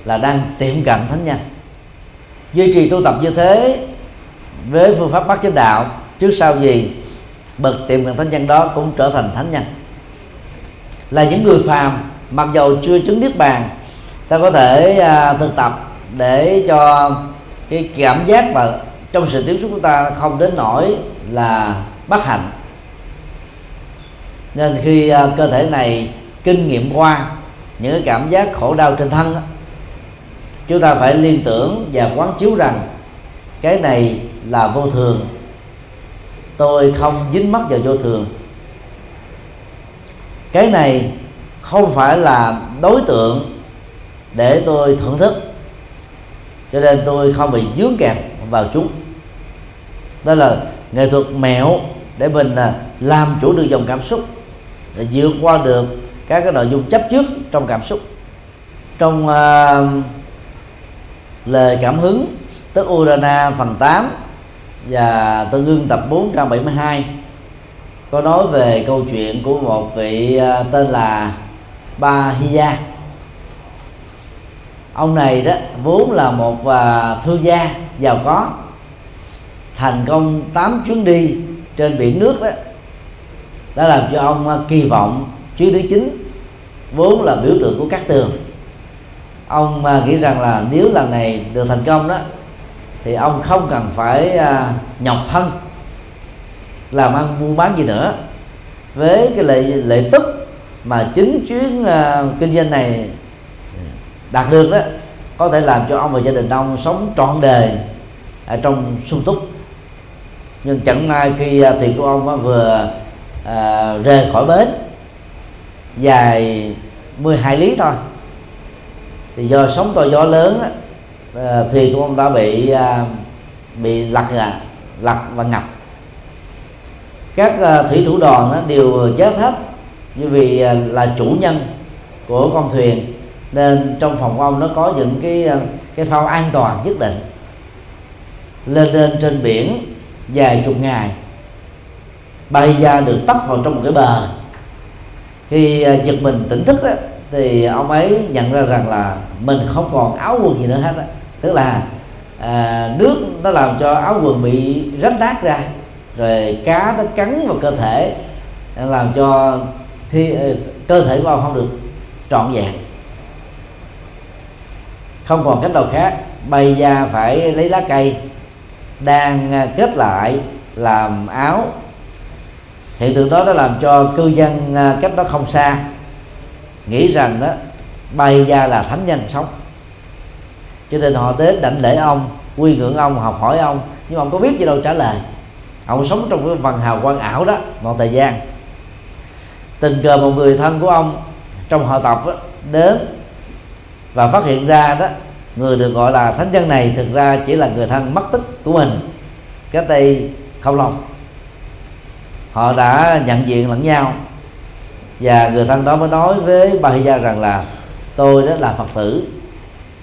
là đang tiệm cận thánh nhân. Duy trì tu tập như thế với phương pháp bắt chánh đạo trước sau gì bậc tiệm cận thánh nhân đó cũng trở thành thánh nhân. Là những người phàm mặc dầu chưa chứng niết bàn ta có thể uh, thực tập để cho cái cảm giác và trong sự tiếp xúc của ta không đến nỗi là bất hạnh nên khi à, cơ thể này kinh nghiệm qua những cái cảm giác khổ đau trên thân đó, chúng ta phải liên tưởng và quán chiếu rằng cái này là vô thường. Tôi không dính mắc vào vô thường. Cái này không phải là đối tượng để tôi thưởng thức cho nên tôi không bị dướng kẹt vào chúng. Đó là nghệ thuật mẹo để mình à, làm chủ được dòng cảm xúc để vượt qua được các cái nội dung chấp trước trong cảm xúc trong uh, lời cảm hứng tức Urana phần 8 và tương ương tập 472 có nói về câu chuyện của một vị uh, tên là Ba Hiya ông này đó vốn là một uh, thương gia giàu có thành công 8 chuyến đi trên biển nước đó đã làm cho ông à, kỳ vọng chuyến thứ chín vốn là biểu tượng của các tường. Ông à, nghĩ rằng là nếu lần này được thành công đó thì ông không cần phải à, nhọc thân làm ăn buôn bán gì nữa. Với cái lợi lợi tức mà chính chuyến uh, kinh doanh này đạt được đó có thể làm cho ông và gia đình ông sống trọn đời ở trong sung túc. Nhưng chẳng may khi uh, thuyền của ông uh, vừa À, rời khỏi bến dài 12 lý thôi. Thì do sóng to gió lớn uh, thuyền của ông đã bị à, bị lật à, lật và ngập. Các à, thủy thủ đoàn á, đều chết hết như vì là chủ nhân của con thuyền. Nên trong phòng của ông nó có những cái cái phao an toàn nhất định. Lên lên trên biển dài chục ngày bay ra được tấp vào trong một cái bờ khi à, giật mình tỉnh thức đó, thì ông ấy nhận ra rằng là mình không còn áo quần gì nữa hết đó. tức là à, nước nó làm cho áo quần bị rách nát ra rồi cá nó cắn vào cơ thể làm cho thi, à, cơ thể của ông không được trọn vẹn không còn cách nào khác bay ra phải lấy lá cây đang à, kết lại làm áo hiện tượng đó đã làm cho cư dân à, cách đó không xa nghĩ rằng đó bay ra là thánh nhân sống. Cho nên họ đến đảnh lễ ông quy ngưỡng ông học hỏi ông. Nhưng mà ông có biết gì đâu trả lời. Ông sống trong cái phần hào quang ảo đó một thời gian. Tình cờ một người thân của ông trong họ tộc đó, đến và phát hiện ra đó người được gọi là thánh nhân này thực ra chỉ là người thân mất tích của mình. Cách đây không lâu họ đã nhận diện lẫn nhau. Và người thân đó mới nói với bà Hiya rằng là tôi đó là phật tử.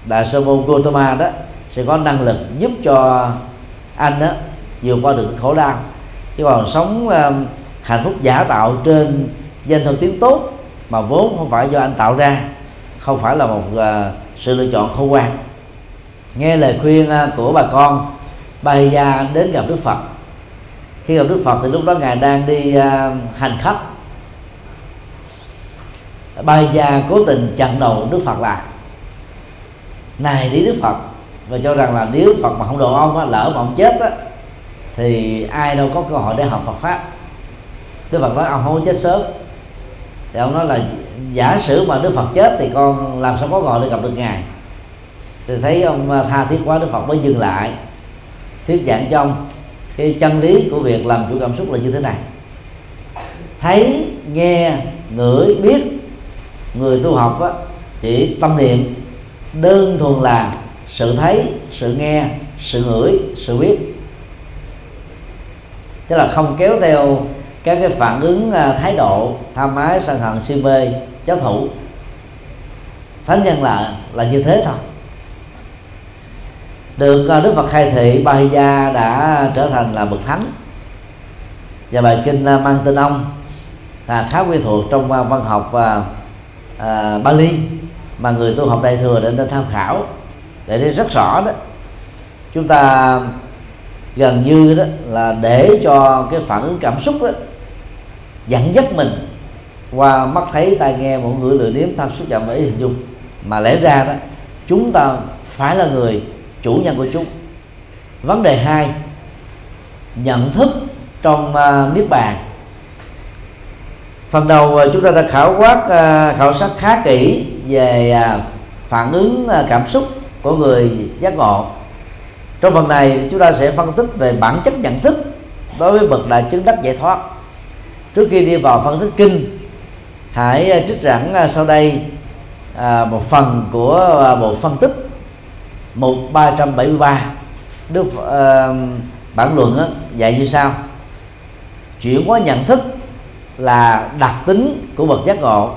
Đại sư môn Gautama đó sẽ có năng lực giúp cho anh đó vượt qua được khổ đau. Chứ còn sống um, hạnh phúc giả tạo trên danh thông tiếng tốt mà vốn không phải do anh tạo ra không phải là một uh, sự lựa chọn khôn ngoan. Nghe lời khuyên uh, của bà con bà gia đến gặp Đức Phật khi gặp Đức Phật thì lúc đó ngài đang đi uh, hành khắp. Ba gia cố tình chặn đầu Đức Phật lại. Này đi Đức Phật và cho rằng là nếu Phật mà không độ ông á, lỡ mà ông chết á, thì ai đâu có cơ hội để học Phật pháp. Đức Phật nói ông không có chết sớm. Thì ông nói là giả sử mà Đức Phật chết thì con làm sao có gọi để gặp được ngài? Thì thấy ông à, tha thiết quá Đức Phật mới dừng lại thuyết giảng cho ông cái chân lý của việc làm chủ cảm xúc là như thế này. Thấy nghe ngửi biết người tu học á, chỉ tâm niệm đơn thuần là sự thấy sự nghe sự ngửi sự biết. Tức là không kéo theo các cái phản ứng à, thái độ tham ái sân hận si mê chấp thủ. Thánh nhân là là như thế thôi được à, đức phật khai thị ba đã trở thành là bậc thánh. Và bài kinh à, mang tên ông là khá quen thuộc trong à, văn học và à, Bali mà người tu học đại thừa đã, đã tham khảo để thấy rất rõ đó. Chúng ta gần như đó là để cho cái phản ứng cảm xúc đó dẫn dắt mình qua mắt thấy tai nghe một người lười điếm tham xúc chạm với hình dung. Mà lẽ ra đó chúng ta phải là người chủ nhân của chúng. Vấn đề hai nhận thức trong uh, niết bàn. Phần đầu à, chúng ta đã khảo quát uh, khảo sát khá kỹ về uh, phản ứng uh, cảm xúc của người giác ngộ. Trong phần này chúng ta sẽ phân tích về bản chất nhận thức đối với bậc đại chứng đắc giải thoát. Trước khi đi vào phân tích kinh hãy trích dẫn sau đây một phần của bộ phân tích mục 373 Đức uh, bản luận đó, dạy như sau. Chuyển hóa nhận thức là đặc tính của bậc giác ngộ.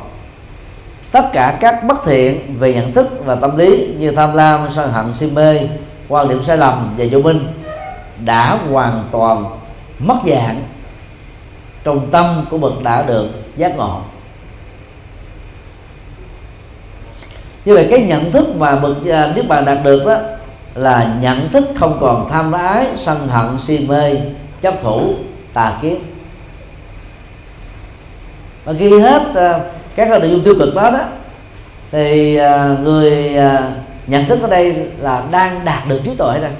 Tất cả các bất thiện về nhận thức và tâm lý như tham lam sân hận si mê quan điểm sai lầm và vô minh đã hoàn toàn mất dạng trong tâm của bậc đã được giác ngộ. Như vậy cái nhận thức mà bậc à, niết bàn đạt được đó là nhận thức không còn tham ái sân hận si mê chấp thủ tà kiến. Và khi hết à, các nội dung tiêu cực đó đó thì à, người à, nhận thức ở đây là đang đạt được trí tuệ rồi.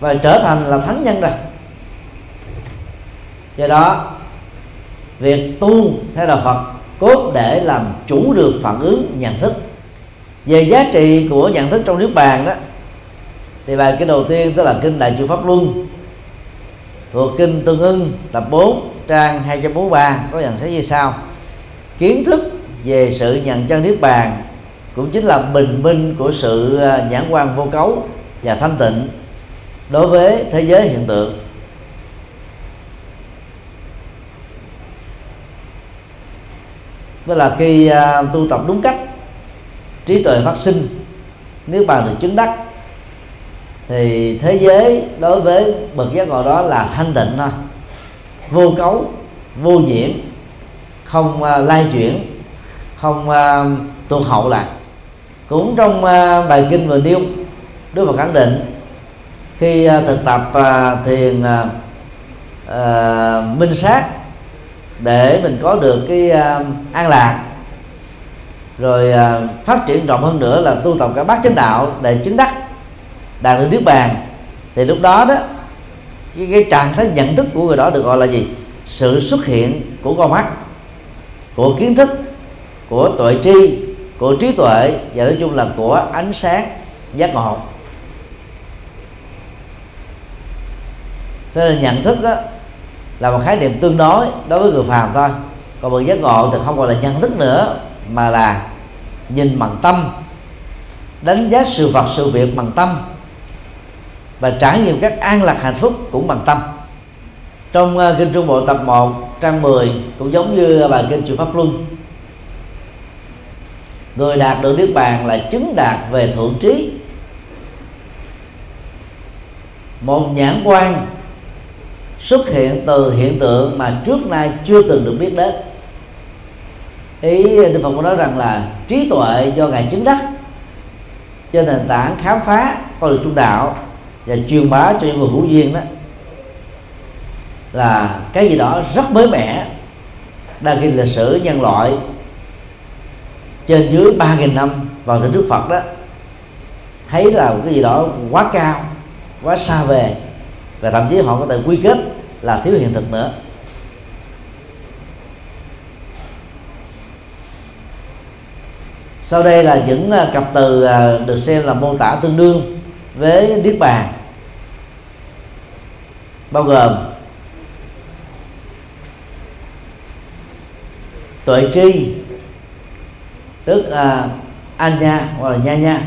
Và trở thành là thánh nhân rồi. Do đó việc tu theo đạo Phật cốt để làm chủ được phản ứng nhận thức. Về giá trị của nhận thức trong niết bàn đó, thì bài kinh đầu tiên tức là kinh đại chư pháp luân, thuộc kinh tương ưng, tập 4 trang 243 có nhận xét như sau. Kiến thức về sự nhận chân niết bàn cũng chính là bình minh của sự à, nhãn quan vô cấu và thanh tịnh đối với thế giới hiện tượng. Đó là khi uh, tu tập đúng cách trí tuệ phát sinh nếu bàn được chứng đắc thì thế giới đối với bậc giác ngộ đó là thanh tịnh thôi. Vô cấu vô nhiễm không uh, lai chuyển không à, uh, tuột hậu lại. Cũng trong uh, bài kinh vừa nêu Đức Phật khẳng định khi uh, thực tập uh, thiền uh, uh, minh sát để mình có được cái uh, an lạc. Rồi uh, phát triển rộng hơn nữa là tu tập cả bát chánh đạo để chứng đắc đạt được niết bàn. Thì lúc đó đó cái, cái trạng thái nhận thức của người đó được gọi là gì? Sự xuất hiện của con mắt của kiến thức của tuệ tri của trí tuệ và nói chung là của ánh sáng giác ngộ. Thế là nhận thức đó là một khái niệm tương đối đối với người phàm thôi. Còn bậc giác ngộ thì không còn là nhận thức nữa mà là nhìn bằng tâm đánh giá sự vật sự việc bằng tâm và trải nghiệm các an lạc hạnh phúc cũng bằng tâm. Trong uh, kinh trung bộ tập 1 trang 10 cũng giống như bài kinh chùa pháp luân. Người đạt được niết bàn là chứng đạt về thượng trí. Một nhãn quan xuất hiện từ hiện tượng mà trước nay chưa từng được biết đến. Ý Đức Phật có nói rằng là trí tuệ do ngài chứng đắc trên nền tảng khám phá con đường trung đạo và truyền bá cho những người hữu duyên đó, là cái gì đó rất mới mẻ đang ghi lịch sử nhân loại trên dưới ba nghìn năm vào thời Đức Phật đó, thấy là cái gì đó quá cao, quá xa về và thậm chí họ có thể quy kết là thiếu hiện thực nữa. Sau đây là những à, cặp từ à, được xem là mô tả tương đương với niết bàn bao gồm tuệ tri tức à, nha hoặc là nha nha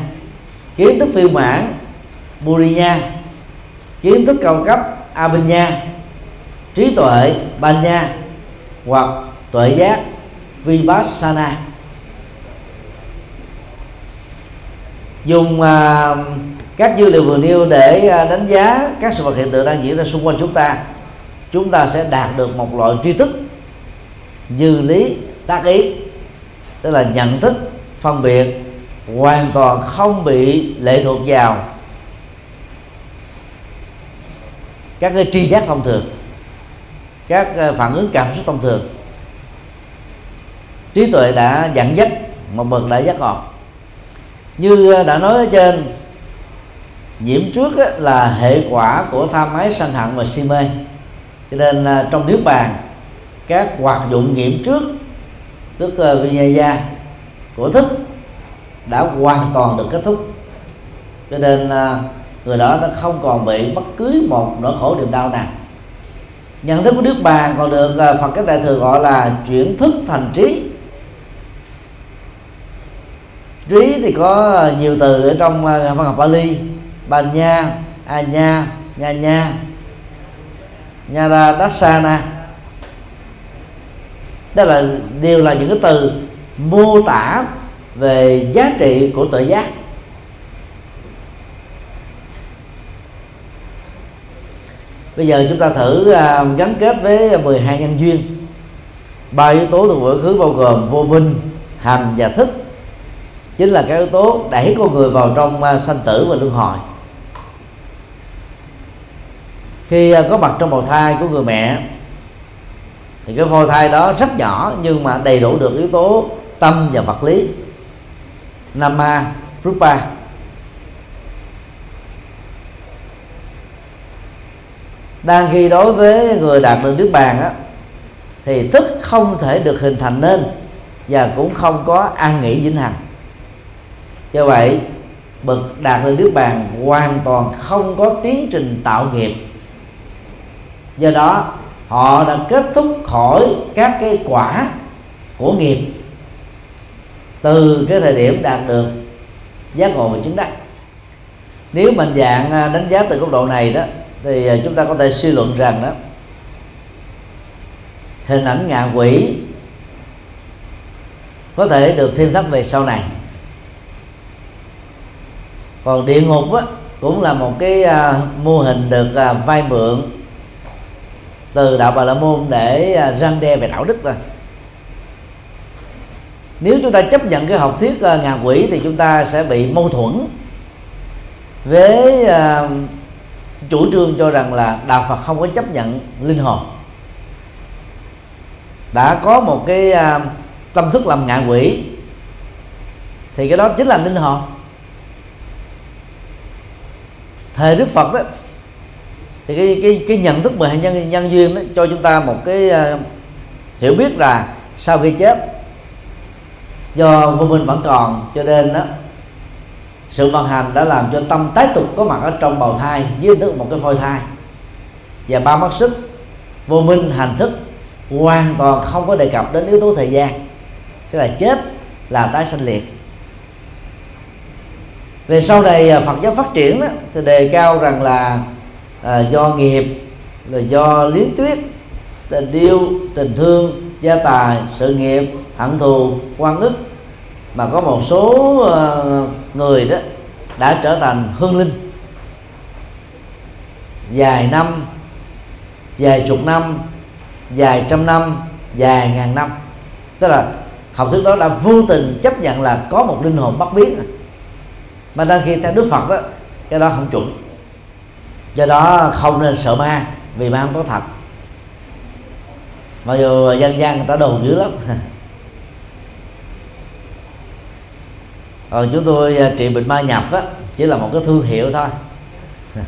kiến thức phiêu mãn buri nha, kiến thức cao cấp abhinya trí tuệ banya hoặc tuệ giác vipassana. Dùng uh, các dữ liệu vừa nêu để uh, đánh giá các sự vật hiện tượng đang diễn ra xung quanh chúng ta chúng ta sẽ đạt được một loại tri thức dư lý tác ý tức là nhận thức phân biệt hoàn toàn không bị lệ thuộc vào các cái tri giác thông thường các ờ, phản ứng cảm xúc thông thường. Trí tuệ đã dẫn dắt một bậc đại giác ngộ. Như ờ, đã nói ở trên nhiễm trước là hệ quả của tham ái sân hận và si mê. Cho nên ờ, trong niết bàn các hoạt dụng nhiễm trước tức uh, Vinyaya của thức đã hoàn toàn được kết thúc. Cho nên người đó nó không còn bị bất cứ một nỗi khổ niềm đau nào nhận thức của nước bàn còn được à, phật các đại thừa gọi là chuyển thức thành trí. Trí thì có à, nhiều từ ở trong à, văn học Bali Banya Anya Nha Nha nha nha ra Dasana. Đó là, đều là những cái từ mô tả về giá trị của tự giác. Bây giờ chúng ta thử à, gắn kết với 12 nhân duyên. Ba yếu tố thuộc quá khứ bao gồm vô minh, hành và thức. Chính là cái yếu tố đẩy con người vào trong à, sanh tử và luân hồi. Khi à, có mặt trong bào thai của người mẹ, thì cái phôi thai đó rất nhỏ nhưng mà đầy đủ được yếu tố tâm và vật lý. Nama rupa. Đang khi đối với người đạt được nước bàn á, thì thức không thể được hình thành nên và cũng không có an nghỉ vĩnh hằng. Do vậy, bậc đạt được nước bàn hoàn toàn không có tiến trình tạo nghiệp. Do đó, họ đã kết thúc khỏi các cái quả của nghiệp từ cái thời điểm đạt được giác ngộ và chứng đắc. Nếu mình dạng à, đánh giá từ góc độ này đó thì à, chúng ta có thể suy luận rằng đó hình ảnh ngạ quỷ có thể được thêm thắt về sau này. Còn địa ngục á, cũng là một cái à, mô hình được à, vay mượn từ đạo bà la môn để à, răng đe về đạo đức thôi. Nếu chúng ta chấp nhận cái học thuyết à, ngạ quỷ thì chúng ta sẽ bị mâu thuẫn với à, chủ trương cho rằng là đạo Phật không có chấp nhận linh hồn. Đã có một cái uh, tâm thức làm ngạ quỷ thì cái đó chính là linh hồn. Thời Đức Phật đó thì cái cái cái nhận thức về nhân nhân duyên đó cho chúng ta một cái uh, hiểu biết là sau khi chết do vô minh vẫn còn cho nên đó sự vận hành đã làm cho tâm tái tục có mặt ở trong bào thai dưới thức một cái phôi thai. Và ba mắt sức vô minh hành thức hoàn toàn không có đề cập đến yếu tố thời gian. Tức là chết là tái sanh liệt về sau này à, Phật giáo phát triển đó, thì đề cao rằng là à, do nghiệp là do lý tuyết tình yêu tình thương gia tài sự nghiệp hận thù quan ức mà có một số ờ, người đó đã trở thành hương linh. Dài năm vài chục năm vài trăm năm vài ngàn năm. Tức là học thuyết đó đã vô tình chấp nhận là có một linh hồn bất biến. Mà đang khi theo đức phật đó cái đó không chuẩn. Do đó không nên sợ ma, vì ma không có thật. Mặc dù dân gian người ta đồn dữ lắm. [laughs] còn chúng tôi à, trị bệnh ma nhập á, chỉ là một cái thương hiệu thôi. [laughs]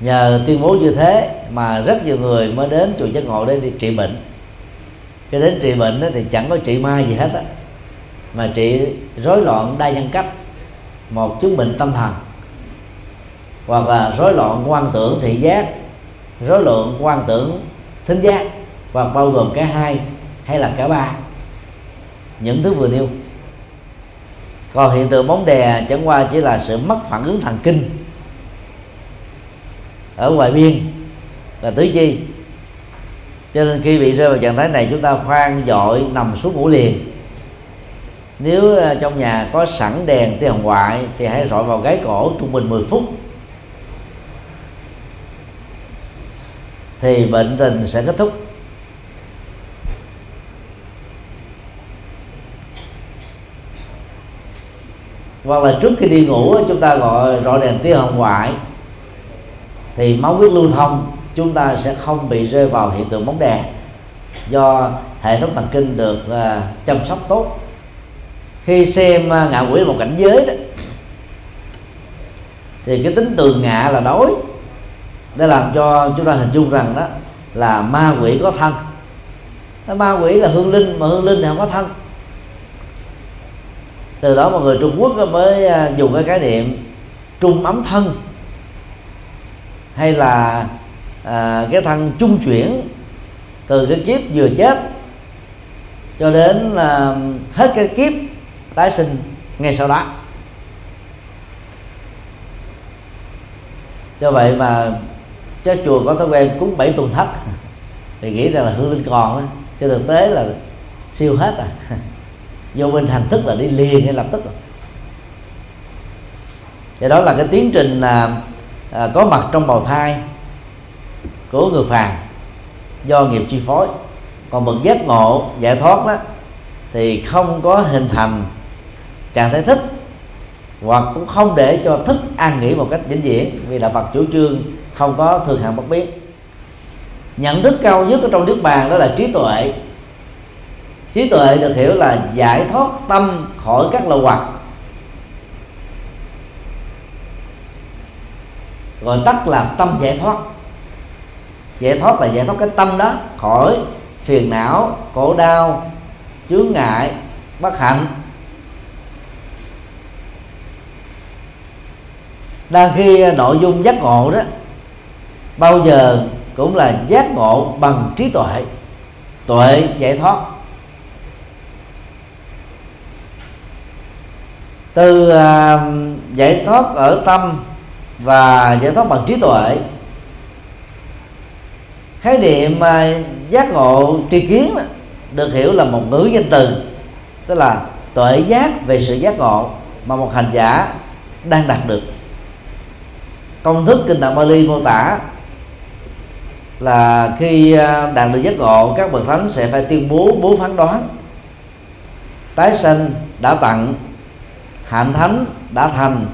Nhờ tuyên bố như thế mà rất nhiều người mới đến chùa giác ngộ để đi trị bệnh. Cái đến trị bệnh đó thì chẳng có trị ma gì hết á, mà trị rối loạn đa nhân cách một chứng bệnh tâm thần, hoặc là rối loạn quan tưởng thị giác, rối loạn quan tưởng thính giác, hoặc bao gồm cả hai hay là cả ba. Những thứ vừa nêu còn hiện tượng bóng đè chẳng qua chỉ là sự mất phản ứng thần kinh. Ở ngoài biên và tứ chi. Cho nên khi bị rơi vào trạng thái này, chúng ta khoan dội nằm xuống ngủ liền. Nếu ờ, trong nhà có sẵn đèn tia hồng ngoại thì hãy rọi vào gáy cổ trung bình 10 phút. Thì bệnh tình sẽ kết thúc. Hoặc là trước khi đi ngủ chúng ta gọi rọi đèn tia hồng ngoại thì máu huyết lưu thông chúng ta sẽ không bị rơi vào hiện tượng bóng đèn. Do hệ thống thần kinh được uh, chăm sóc tốt. Khi xem uh, ngạ quỷ một cảnh giới đó thì cái tính tường ngạ là đối. Để làm cho chúng ta hình dung rằng đó là ma quỷ có thân. Ma quỷ là hương linh mà hương linh thì không có thân từ đó mà người Trung Quốc mới à, dùng cái khái niệm trung ấm thân hay là à, cái thân trung chuyển từ cái kiếp vừa chết cho đến là hết cái kiếp tái sinh ngay sau đó do vậy mà các chùa có thói quen cúng bảy tuần thất [laughs] thì nghĩ rằng là hương linh còn đó. chứ thực tế là siêu hết à [laughs] vô minh hành thức là đi liền ngay lập tức rồi. Thì đó là cái tiến trình à, à, có mặt trong bào thai của người phàm do nghiệp chi phối. Còn bậc giác ngộ giải thoát đó thì không có hình thành trạng thái thích hoặc cũng không để cho thức an nghỉ một cách vĩnh viễn vì là Phật chủ trương không có thường hạn bất biến. Nhận thức cao nhất ở trong nước bàn đó là trí tuệ trí tuệ được hiểu là giải thoát tâm khỏi các lậu hoặc. Gọi tắt là tâm giải thoát. Giải thoát là giải thoát cái tâm đó khỏi phiền não, khổ đau, chướng ngại, bất hạnh. Đang khi nội dung giác ngộ đó, bao giờ cũng là giác ngộ bằng trí tuệ. Tuệ giải thoát. Từ uh, giải thoát ở tâm và giải thoát bằng trí tuệ. Khái niệm uh, giác ngộ tri kiến được hiểu là một ngữ danh từ tức là tuệ giác về sự giác ngộ mà một hành giả đang đạt được. Công thức kinh tạng Bali mô tả là khi à, đạt được giác ngộ các bậc thánh sẽ phải tuyên bố bố phán đoán. Tái sinh đã tặng hạnh thánh đã thành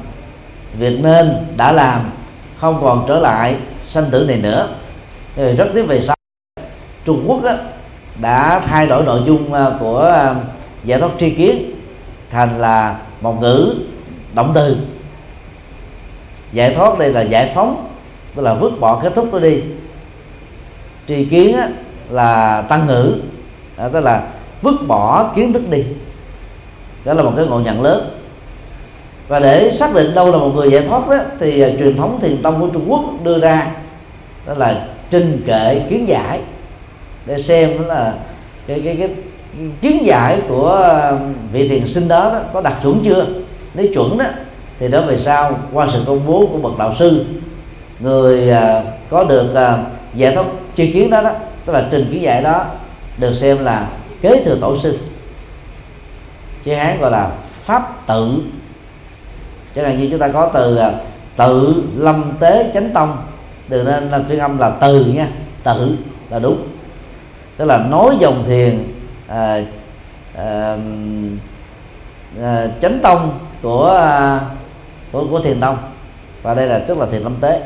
việc nên đã làm không còn trở lại sanh tử này nữa. Thì rất tiếc về sau Trung Quốc á, đã thay đổi nội dung à, của à, giải thoát tri kiến thành là một ngữ động từ. Giải thoát đây là giải phóng tức là vứt bỏ kết thúc nó đi. Tri kiến á, là tăng ngữ à, tức là vứt bỏ kiến thức đi. Đó là một cái ngộ nhận lớn và để xác định đâu là một người giải thoát đó thì uh, truyền thống thiền tông của Trung Quốc đưa ra đó là trình kệ kiến giải. Để xem đó là cái cái cái kiến giải của à, vị thiền sinh đó, đó có đạt chuẩn chưa. Nếu chuẩn đó thì đó về sau qua sự công bố của bậc đạo sư người uh, có được uh, giải thoát tri kiến đó đó tức là trình kiến giải đó được xem là kế thừa tổ sư. Chữ hán gọi là pháp tự chẳng hạn như chúng ta có từ à, tự lâm tế chánh tông từ nên là phiên âm là từ nha tự là đúng. Tức là nói dòng thiền à, à, à, chánh tông của à, của, của thiền tông. Và đây là tức là thiền lâm tế.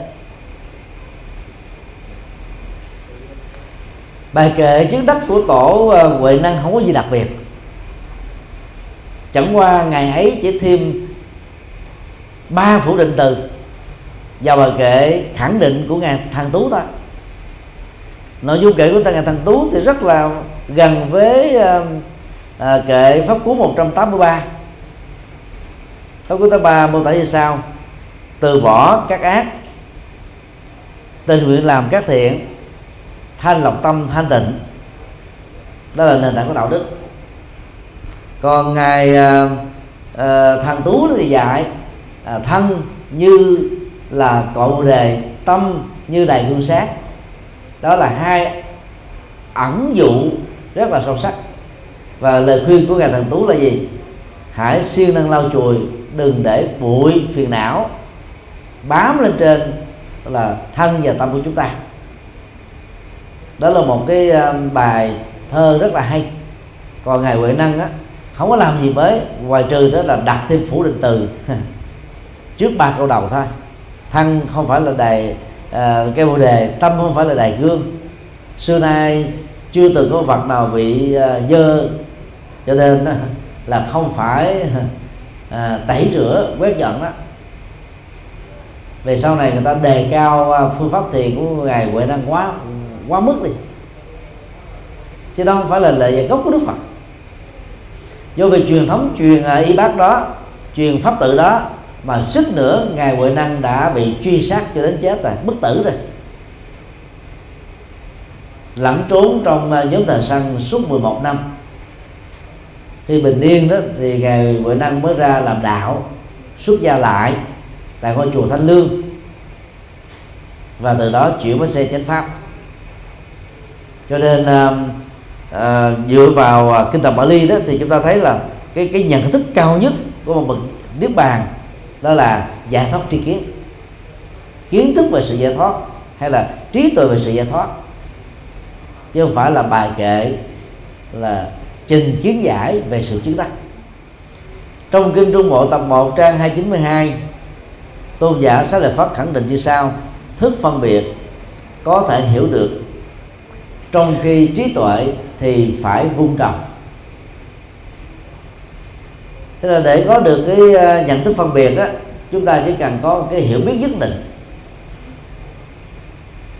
Bài kệ trước đất của tổ à, huệ năng không có gì đặc biệt. Chẳng qua ngày ấy chỉ thêm ba phủ định từ. Và bài kệ khẳng định của ngài thằng tú thôi nội dung kệ của ngài thằng tú thì rất là gần với uh, uh, kệ pháp cú 183 pháp cú 83 mô tả như sau. Từ bỏ các ác tình nguyện làm các thiện thanh lọc tâm thanh tịnh. Đó là nền tảng của đạo đức. Còn ngài uh, uh, thằng tú thì dạy à, thân như là cội đề tâm như đài gương sát đó là hai ẩn dụ rất là sâu sắc. Và lời khuyên của ngài thần tú là gì? Hãy siêng năng lau chùi đừng để bụi phiền não. Bám lên trên là thân và tâm của chúng ta. Đó là một cái à, bài thơ rất là hay. Còn ngài huệ năng á không có làm gì mới ngoài trừ đó là đặt thêm phủ định từ. [laughs] trước ba câu đầu thôi. Thân không phải là đề uh, ờ, cái bồ đề tâm không phải là đề gương. Xưa nay chưa từng có vật nào bị uh, dơ. Cho nên là không phải uh, tẩy rửa quét dọn đó về sau này người ta đề cao uh, phương pháp thiền của ngài huệ năng quá quá mức đi. Chứ đó không phải là lời dạy gốc của đức phật. Do về truyền thống truyền uh, y bác đó truyền pháp tự đó mà suýt nữa ngài huệ năng đã bị truy sát cho đến chết rồi bất tử rồi. Lẩn trốn trong à, nhóm thờ săn suốt 11 năm. Khi bình yên đó thì ngài huệ năng mới ra làm đạo xuất gia lại tại ngôi chùa thanh lương. Và từ đó chuyển bánh xe chánh pháp. Cho nên uh, dựa vào kinh tập Bali đó thì chúng ta thấy là cái cái nhận thức cao nhất của một bậc niết bàn đó là giải thoát tri kiến. Kiến thức về sự giải thoát hay là trí tuệ về sự giải thoát. Chứ không phải là bài kệ là trình kiến giải về sự chứng đắc. Trong kinh trung bộ tập 1 trang 292 tôn giả xá lợi phật khẳng định như sau thức phân biệt có thể hiểu được. Trong khi trí tuệ thì phải vun trồng thế là để có được cái ờ, nhận thức phân biệt á chúng ta chỉ cần có cái hiểu biết nhất định.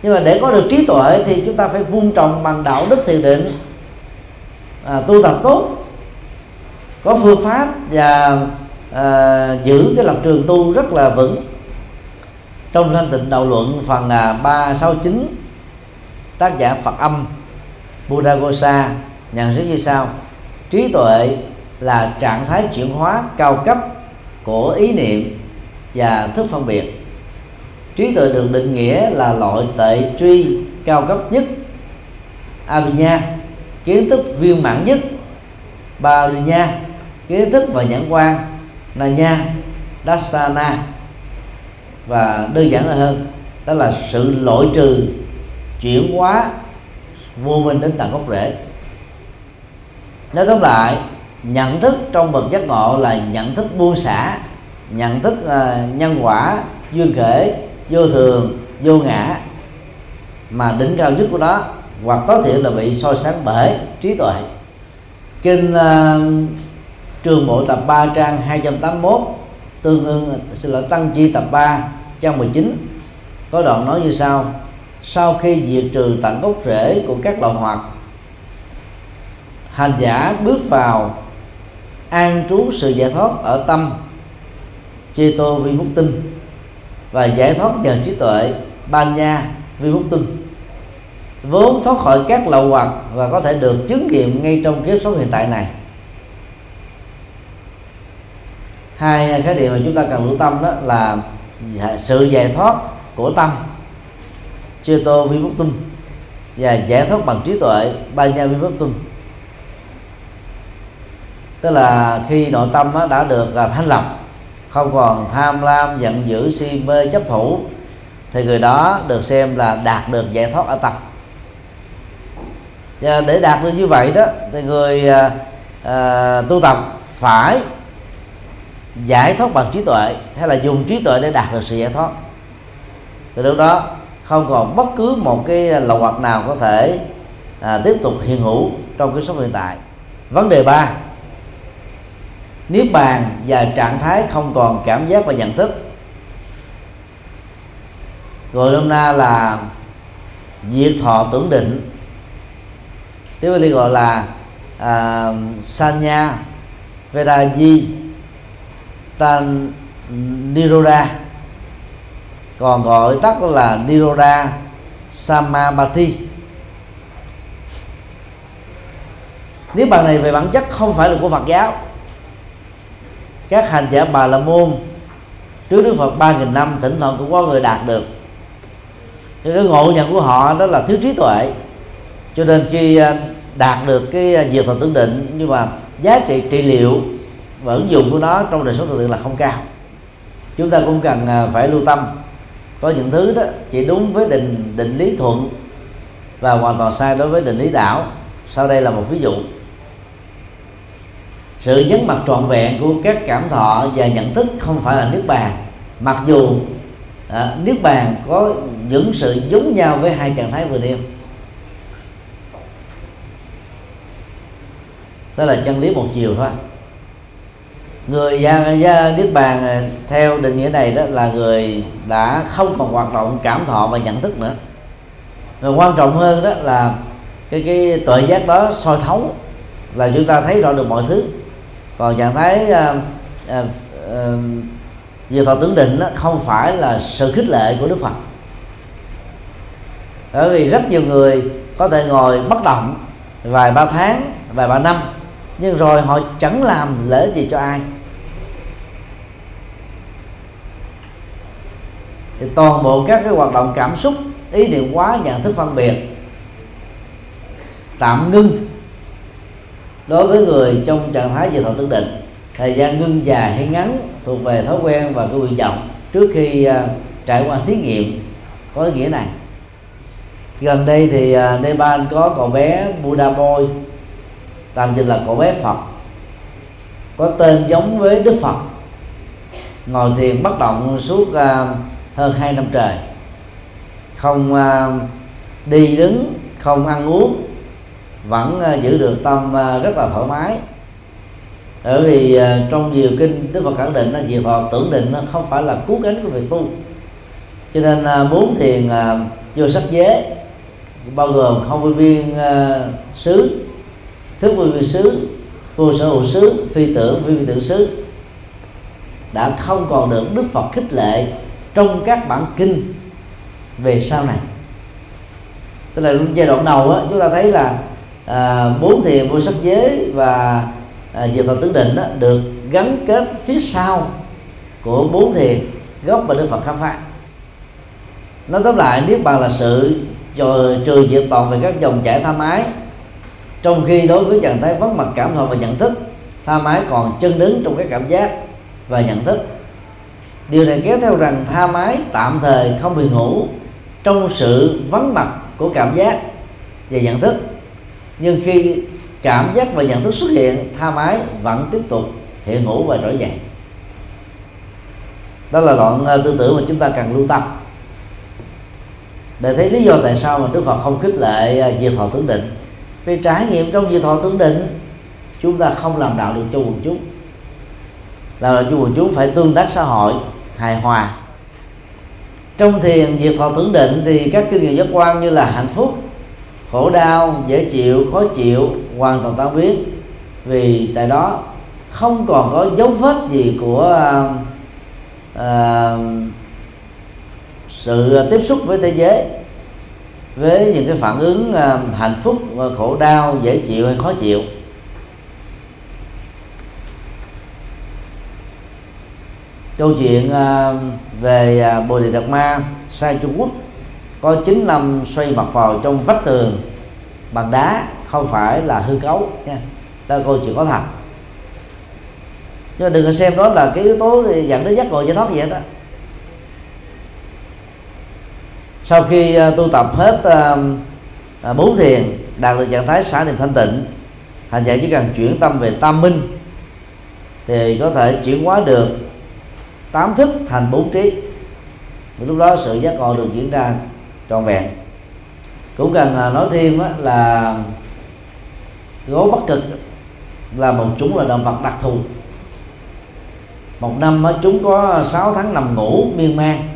Nhưng mà để có được trí tuệ thì chúng ta phải vun trồng bằng đạo đức thiền định à, tu tập tốt có phương pháp và à, giữ cái lập trường tu rất là vững. Trong thanh tịnh đầu luận phần à, 369 tác giả Phật âm Buddha Gosa nhận xét như sau. Trí tuệ là trạng thái chuyển hóa cao cấp của ý niệm và thức phân biệt. Trí tuệ được định nghĩa là loại tệ truy cao cấp nhất. Abhinya, kiến thức viên mãn nhất. Ba nha kiến thức và nhãn quan. Là nha dasana. Và đơn giản là hơn, đó là sự loại trừ, chuyển hóa vô minh đến tận gốc rễ. Nói tóm lại nhận thức trong bậc giác ngộ là nhận thức buông xả nhận thức uh, nhân quả duyên khể vô thường vô ngã. Mà đỉnh cao nhất của nó hoặc tối thiểu là bị soi sáng bởi trí tuệ. Kinh uh, trường bộ tập 3 trang 281 tương ương xin lỗi tăng chi tập 3 trang 19 có đoạn nói như sau. Sau khi diệt trừ tận gốc rễ của các loại hoạt hành giả bước vào an trú sự giải thoát ở tâm chê tô vi múc tinh và giải thoát nhờ trí tuệ ban nha vi múc tinh vốn thoát khỏi các lậu hoặc và có thể được chứng nghiệm ngay trong kiếp sống hiện tại này hai khái niệm mà chúng ta cần lưu tâm đó là sự giải thoát của tâm chưa tô vi bút tinh và giải thoát bằng trí tuệ ban nha vi bút tinh tức là khi nội tâm đã được à, thanh lọc không còn tham lam giận dữ si mê chấp thủ thì người đó được xem là đạt được giải thoát ở tâm và để đạt được như vậy đó thì người à, à, tu tập phải giải thoát bằng trí tuệ hay là dùng trí tuệ để đạt được sự giải thoát. Từ lúc đó không còn bất cứ một cái lậu hoặc nào có thể à, tiếp tục hiện hữu trong cái số hiện tại. Vấn đề ba niết bàn và trạng thái không còn cảm giác và nhận thức gọi nôm na là diệt thọ tưởng định. Tiếng Bali gọi là à, sanya vedaji tan niroda. Còn gọi tắt là Niroda samabati. Niết bàn này về bản chất không phải là của Phật giáo các hành giả bà la môn trước Đức Phật ba nghìn năm thỉnh thoảng cũng có người đạt được. Cái ngộ nhận của họ đó là thiếu trí tuệ. Cho nên khi à, đạt được cái à, diệt thần tưởng định, nhưng mà giá trị trị liệu và ứng dụng của nó trong đời sống thực tiễn là không cao. Chúng ta cũng cần à, phải lưu tâm. Có những thứ đó chỉ đúng với định định lý thuận và hoàn toàn sai đối với định lý đảo sau đây là một ví dụ sự nhấn mặt trọn vẹn của các cảm thọ và nhận thức không phải là niết bàn. Mặc dù à, niết bàn có những sự giống nhau với hai trạng thái vừa nêu. Đó là chân lý một chiều thôi. Người gia, gia niết bàn à, theo định nghĩa này đó là người đã không còn hoạt động cảm thọ và nhận thức nữa. Và quan trọng hơn đó là cái cái tuệ giác đó soi thấu là chúng ta thấy rõ được mọi thứ còn trạng thái ờ, ờ, ờ, uh, uh, uh, diệu thọ tưởng định đó không phải là sự khích lệ của đức phật. Bởi vì rất nhiều người có thể ngồi bất động vài ba tháng vài ba năm nhưng rồi họ chẳng làm lễ gì cho ai. Thì toàn bộ các cái hoạt động cảm xúc ý niệm quá nhận thức phân biệt tạm ngưng đối với người trong trạng thái về thọ tương định thời gian ngưng dài hay ngắn thuộc về thói quen và cái nguyện vọng trước khi uh, trải qua thí nghiệm có ý nghĩa này. Gần đây thì uh, Nepal có cậu bé Buddha Boy tạm dịch là cậu bé Phật có tên giống với Đức Phật ngồi thiền bất động suốt uh, hơn hai năm trời. Không uh, đi đứng không ăn uống vẫn ờ, giữ được tâm ờ, rất là thoải mái. Bởi vì ờ, trong nhiều kinh Đức Phật khẳng định là việc thọ tưởng định nó không phải là cứu cánh của việc tu. Cho nên muốn thiền vô sắc giới bao gồm không vô viên xứ thức vô viên xứ vô sở hữu xứ phi tưởng phi phi tưởng xứ đã không còn được Đức Phật khích lệ trong các bản kinh về sau này. Tức là giai đoạn đầu đó, chúng ta thấy là à, bốn thiền vô sắc giới và à, diệu thọ tướng định đó, được gắn kết phía sau của bốn thiền gốc và đức phật khám phá. Nói tóm lại niết bàn là sự trừ diệt toàn về các dòng chảy tham ái trong khi đối với trạng thái vắng mặt cảm thọ và nhận thức tham ái còn chân đứng trong cái cảm giác và nhận thức. Điều này kéo theo rằng tha mái tạm thời không bị ngủ trong sự vắng mặt của cảm giác và nhận thức nhưng khi cảm giác và nhận thức xuất hiện, tha mái vẫn tiếp tục hiện hữu và trỗi dậy đó là đoạn ờ, tư tưởng mà chúng ta cần lưu tâm. Để thấy lý do tại sao mà Đức Phật không khích lệ ờ, diệt thọ tưởng định. Vì trải nghiệm trong diệt thọ tưởng định, chúng ta không làm đạo được cho quần chúng. Là cho quần chúng phải tương tác xã hội, hài hòa. Trong thiền diệt thọ tưởng định thì các kinh nghiệm giác quan như là hạnh phúc khổ đau dễ chịu khó chịu hoàn toàn tan biến vì tại đó không còn có dấu vết gì của uh, uh, sự tiếp xúc với thế giới với những cái phản ứng uh, hạnh phúc và khổ đau dễ chịu hay khó chịu. Câu chuyện uh, về uh, bồ đề đạt ma sai trung quốc có 9 năm xoay mặt vào trong vách tường. Bằng đá không phải là hư cấu nha. Đó là câu chuyện có thật. Nhưng mà đừng có xem đó là cái yếu tố dẫn đến giác ngộ giải thoát gì hết đó sau khi uh, tu tập hết uh, bốn thiền đạt được trạng thái xả niệm thanh tịnh hành giả chỉ cần chuyển tâm về tam minh thì có thể chuyển hóa được tám thức thành bốn trí. Lúc đó sự giác ngộ được diễn ra trọn vẹn. Cũng cần à, nói thêm là gấu bắc cực là một chúng là động vật đặc thù. Một năm chúng có 6 tháng nằm ngủ miên man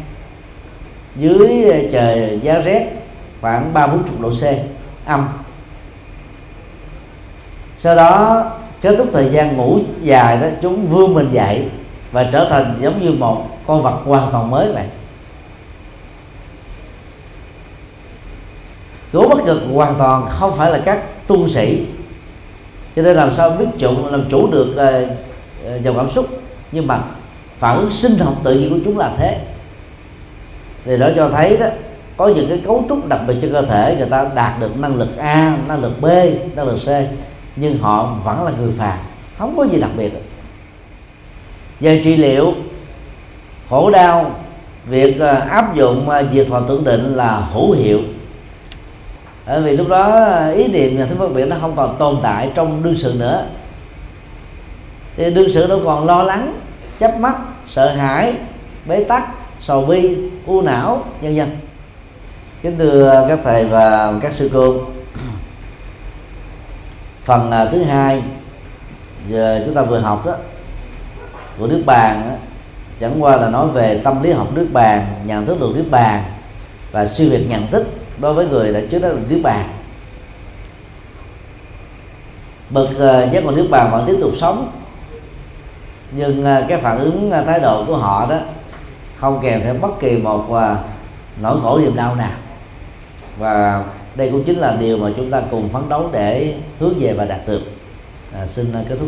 dưới à, trời giá rét khoảng ba bốn chục độ C, âm. Sau đó, kết thúc thời gian ngủ dài đó, chúng vươn mình dậy và trở thành giống như một con vật hoàn toàn mới vậy. Gỗ bất cực hoàn toàn không phải là các tu sĩ. Cho nên làm sao biết chủ làm chủ được uh, dòng cảm xúc? Nhưng mà phản ứng sinh học tự nhiên của chúng là thế. Thì đó cho thấy đó có những cái cấu trúc đặc biệt cho cơ thể người ta đạt được năng lực A năng lực B năng lực C nhưng họ vẫn là người phàm không có gì đặc biệt. Về trị liệu khổ đau việc ờ, áp dụng diệt thọ tưởng định là hữu hiệu bởi vì lúc đó à, ý niệm nhà thức phân biệt nó không còn tồn tại trong đương sự nữa. Thì đương sự đâu còn lo lắng chấp mắt sợ hãi bế tắc sầu bi u não nhân dân kính thưa các thầy và các sư cô. Phần à, thứ hai giờ chúng ta vừa học đó của nước bàn đó, chẳng qua là nói về tâm lý học nước bàn nhận thức được nước bàn và suy việc nhận thức đối với người đã trước đó là nước bàn bậc uh, ờ, giác ngộ nước bàn vẫn tiếp tục sống. Nhưng uh, cái phản ứng uh, thái độ của họ đó không kèm theo bất kỳ một uh, nỗi khổ niềm đau nào. Và đây cũng chính là điều mà chúng ta cùng phấn đấu để hướng về và đạt được. À, xin kết thúc.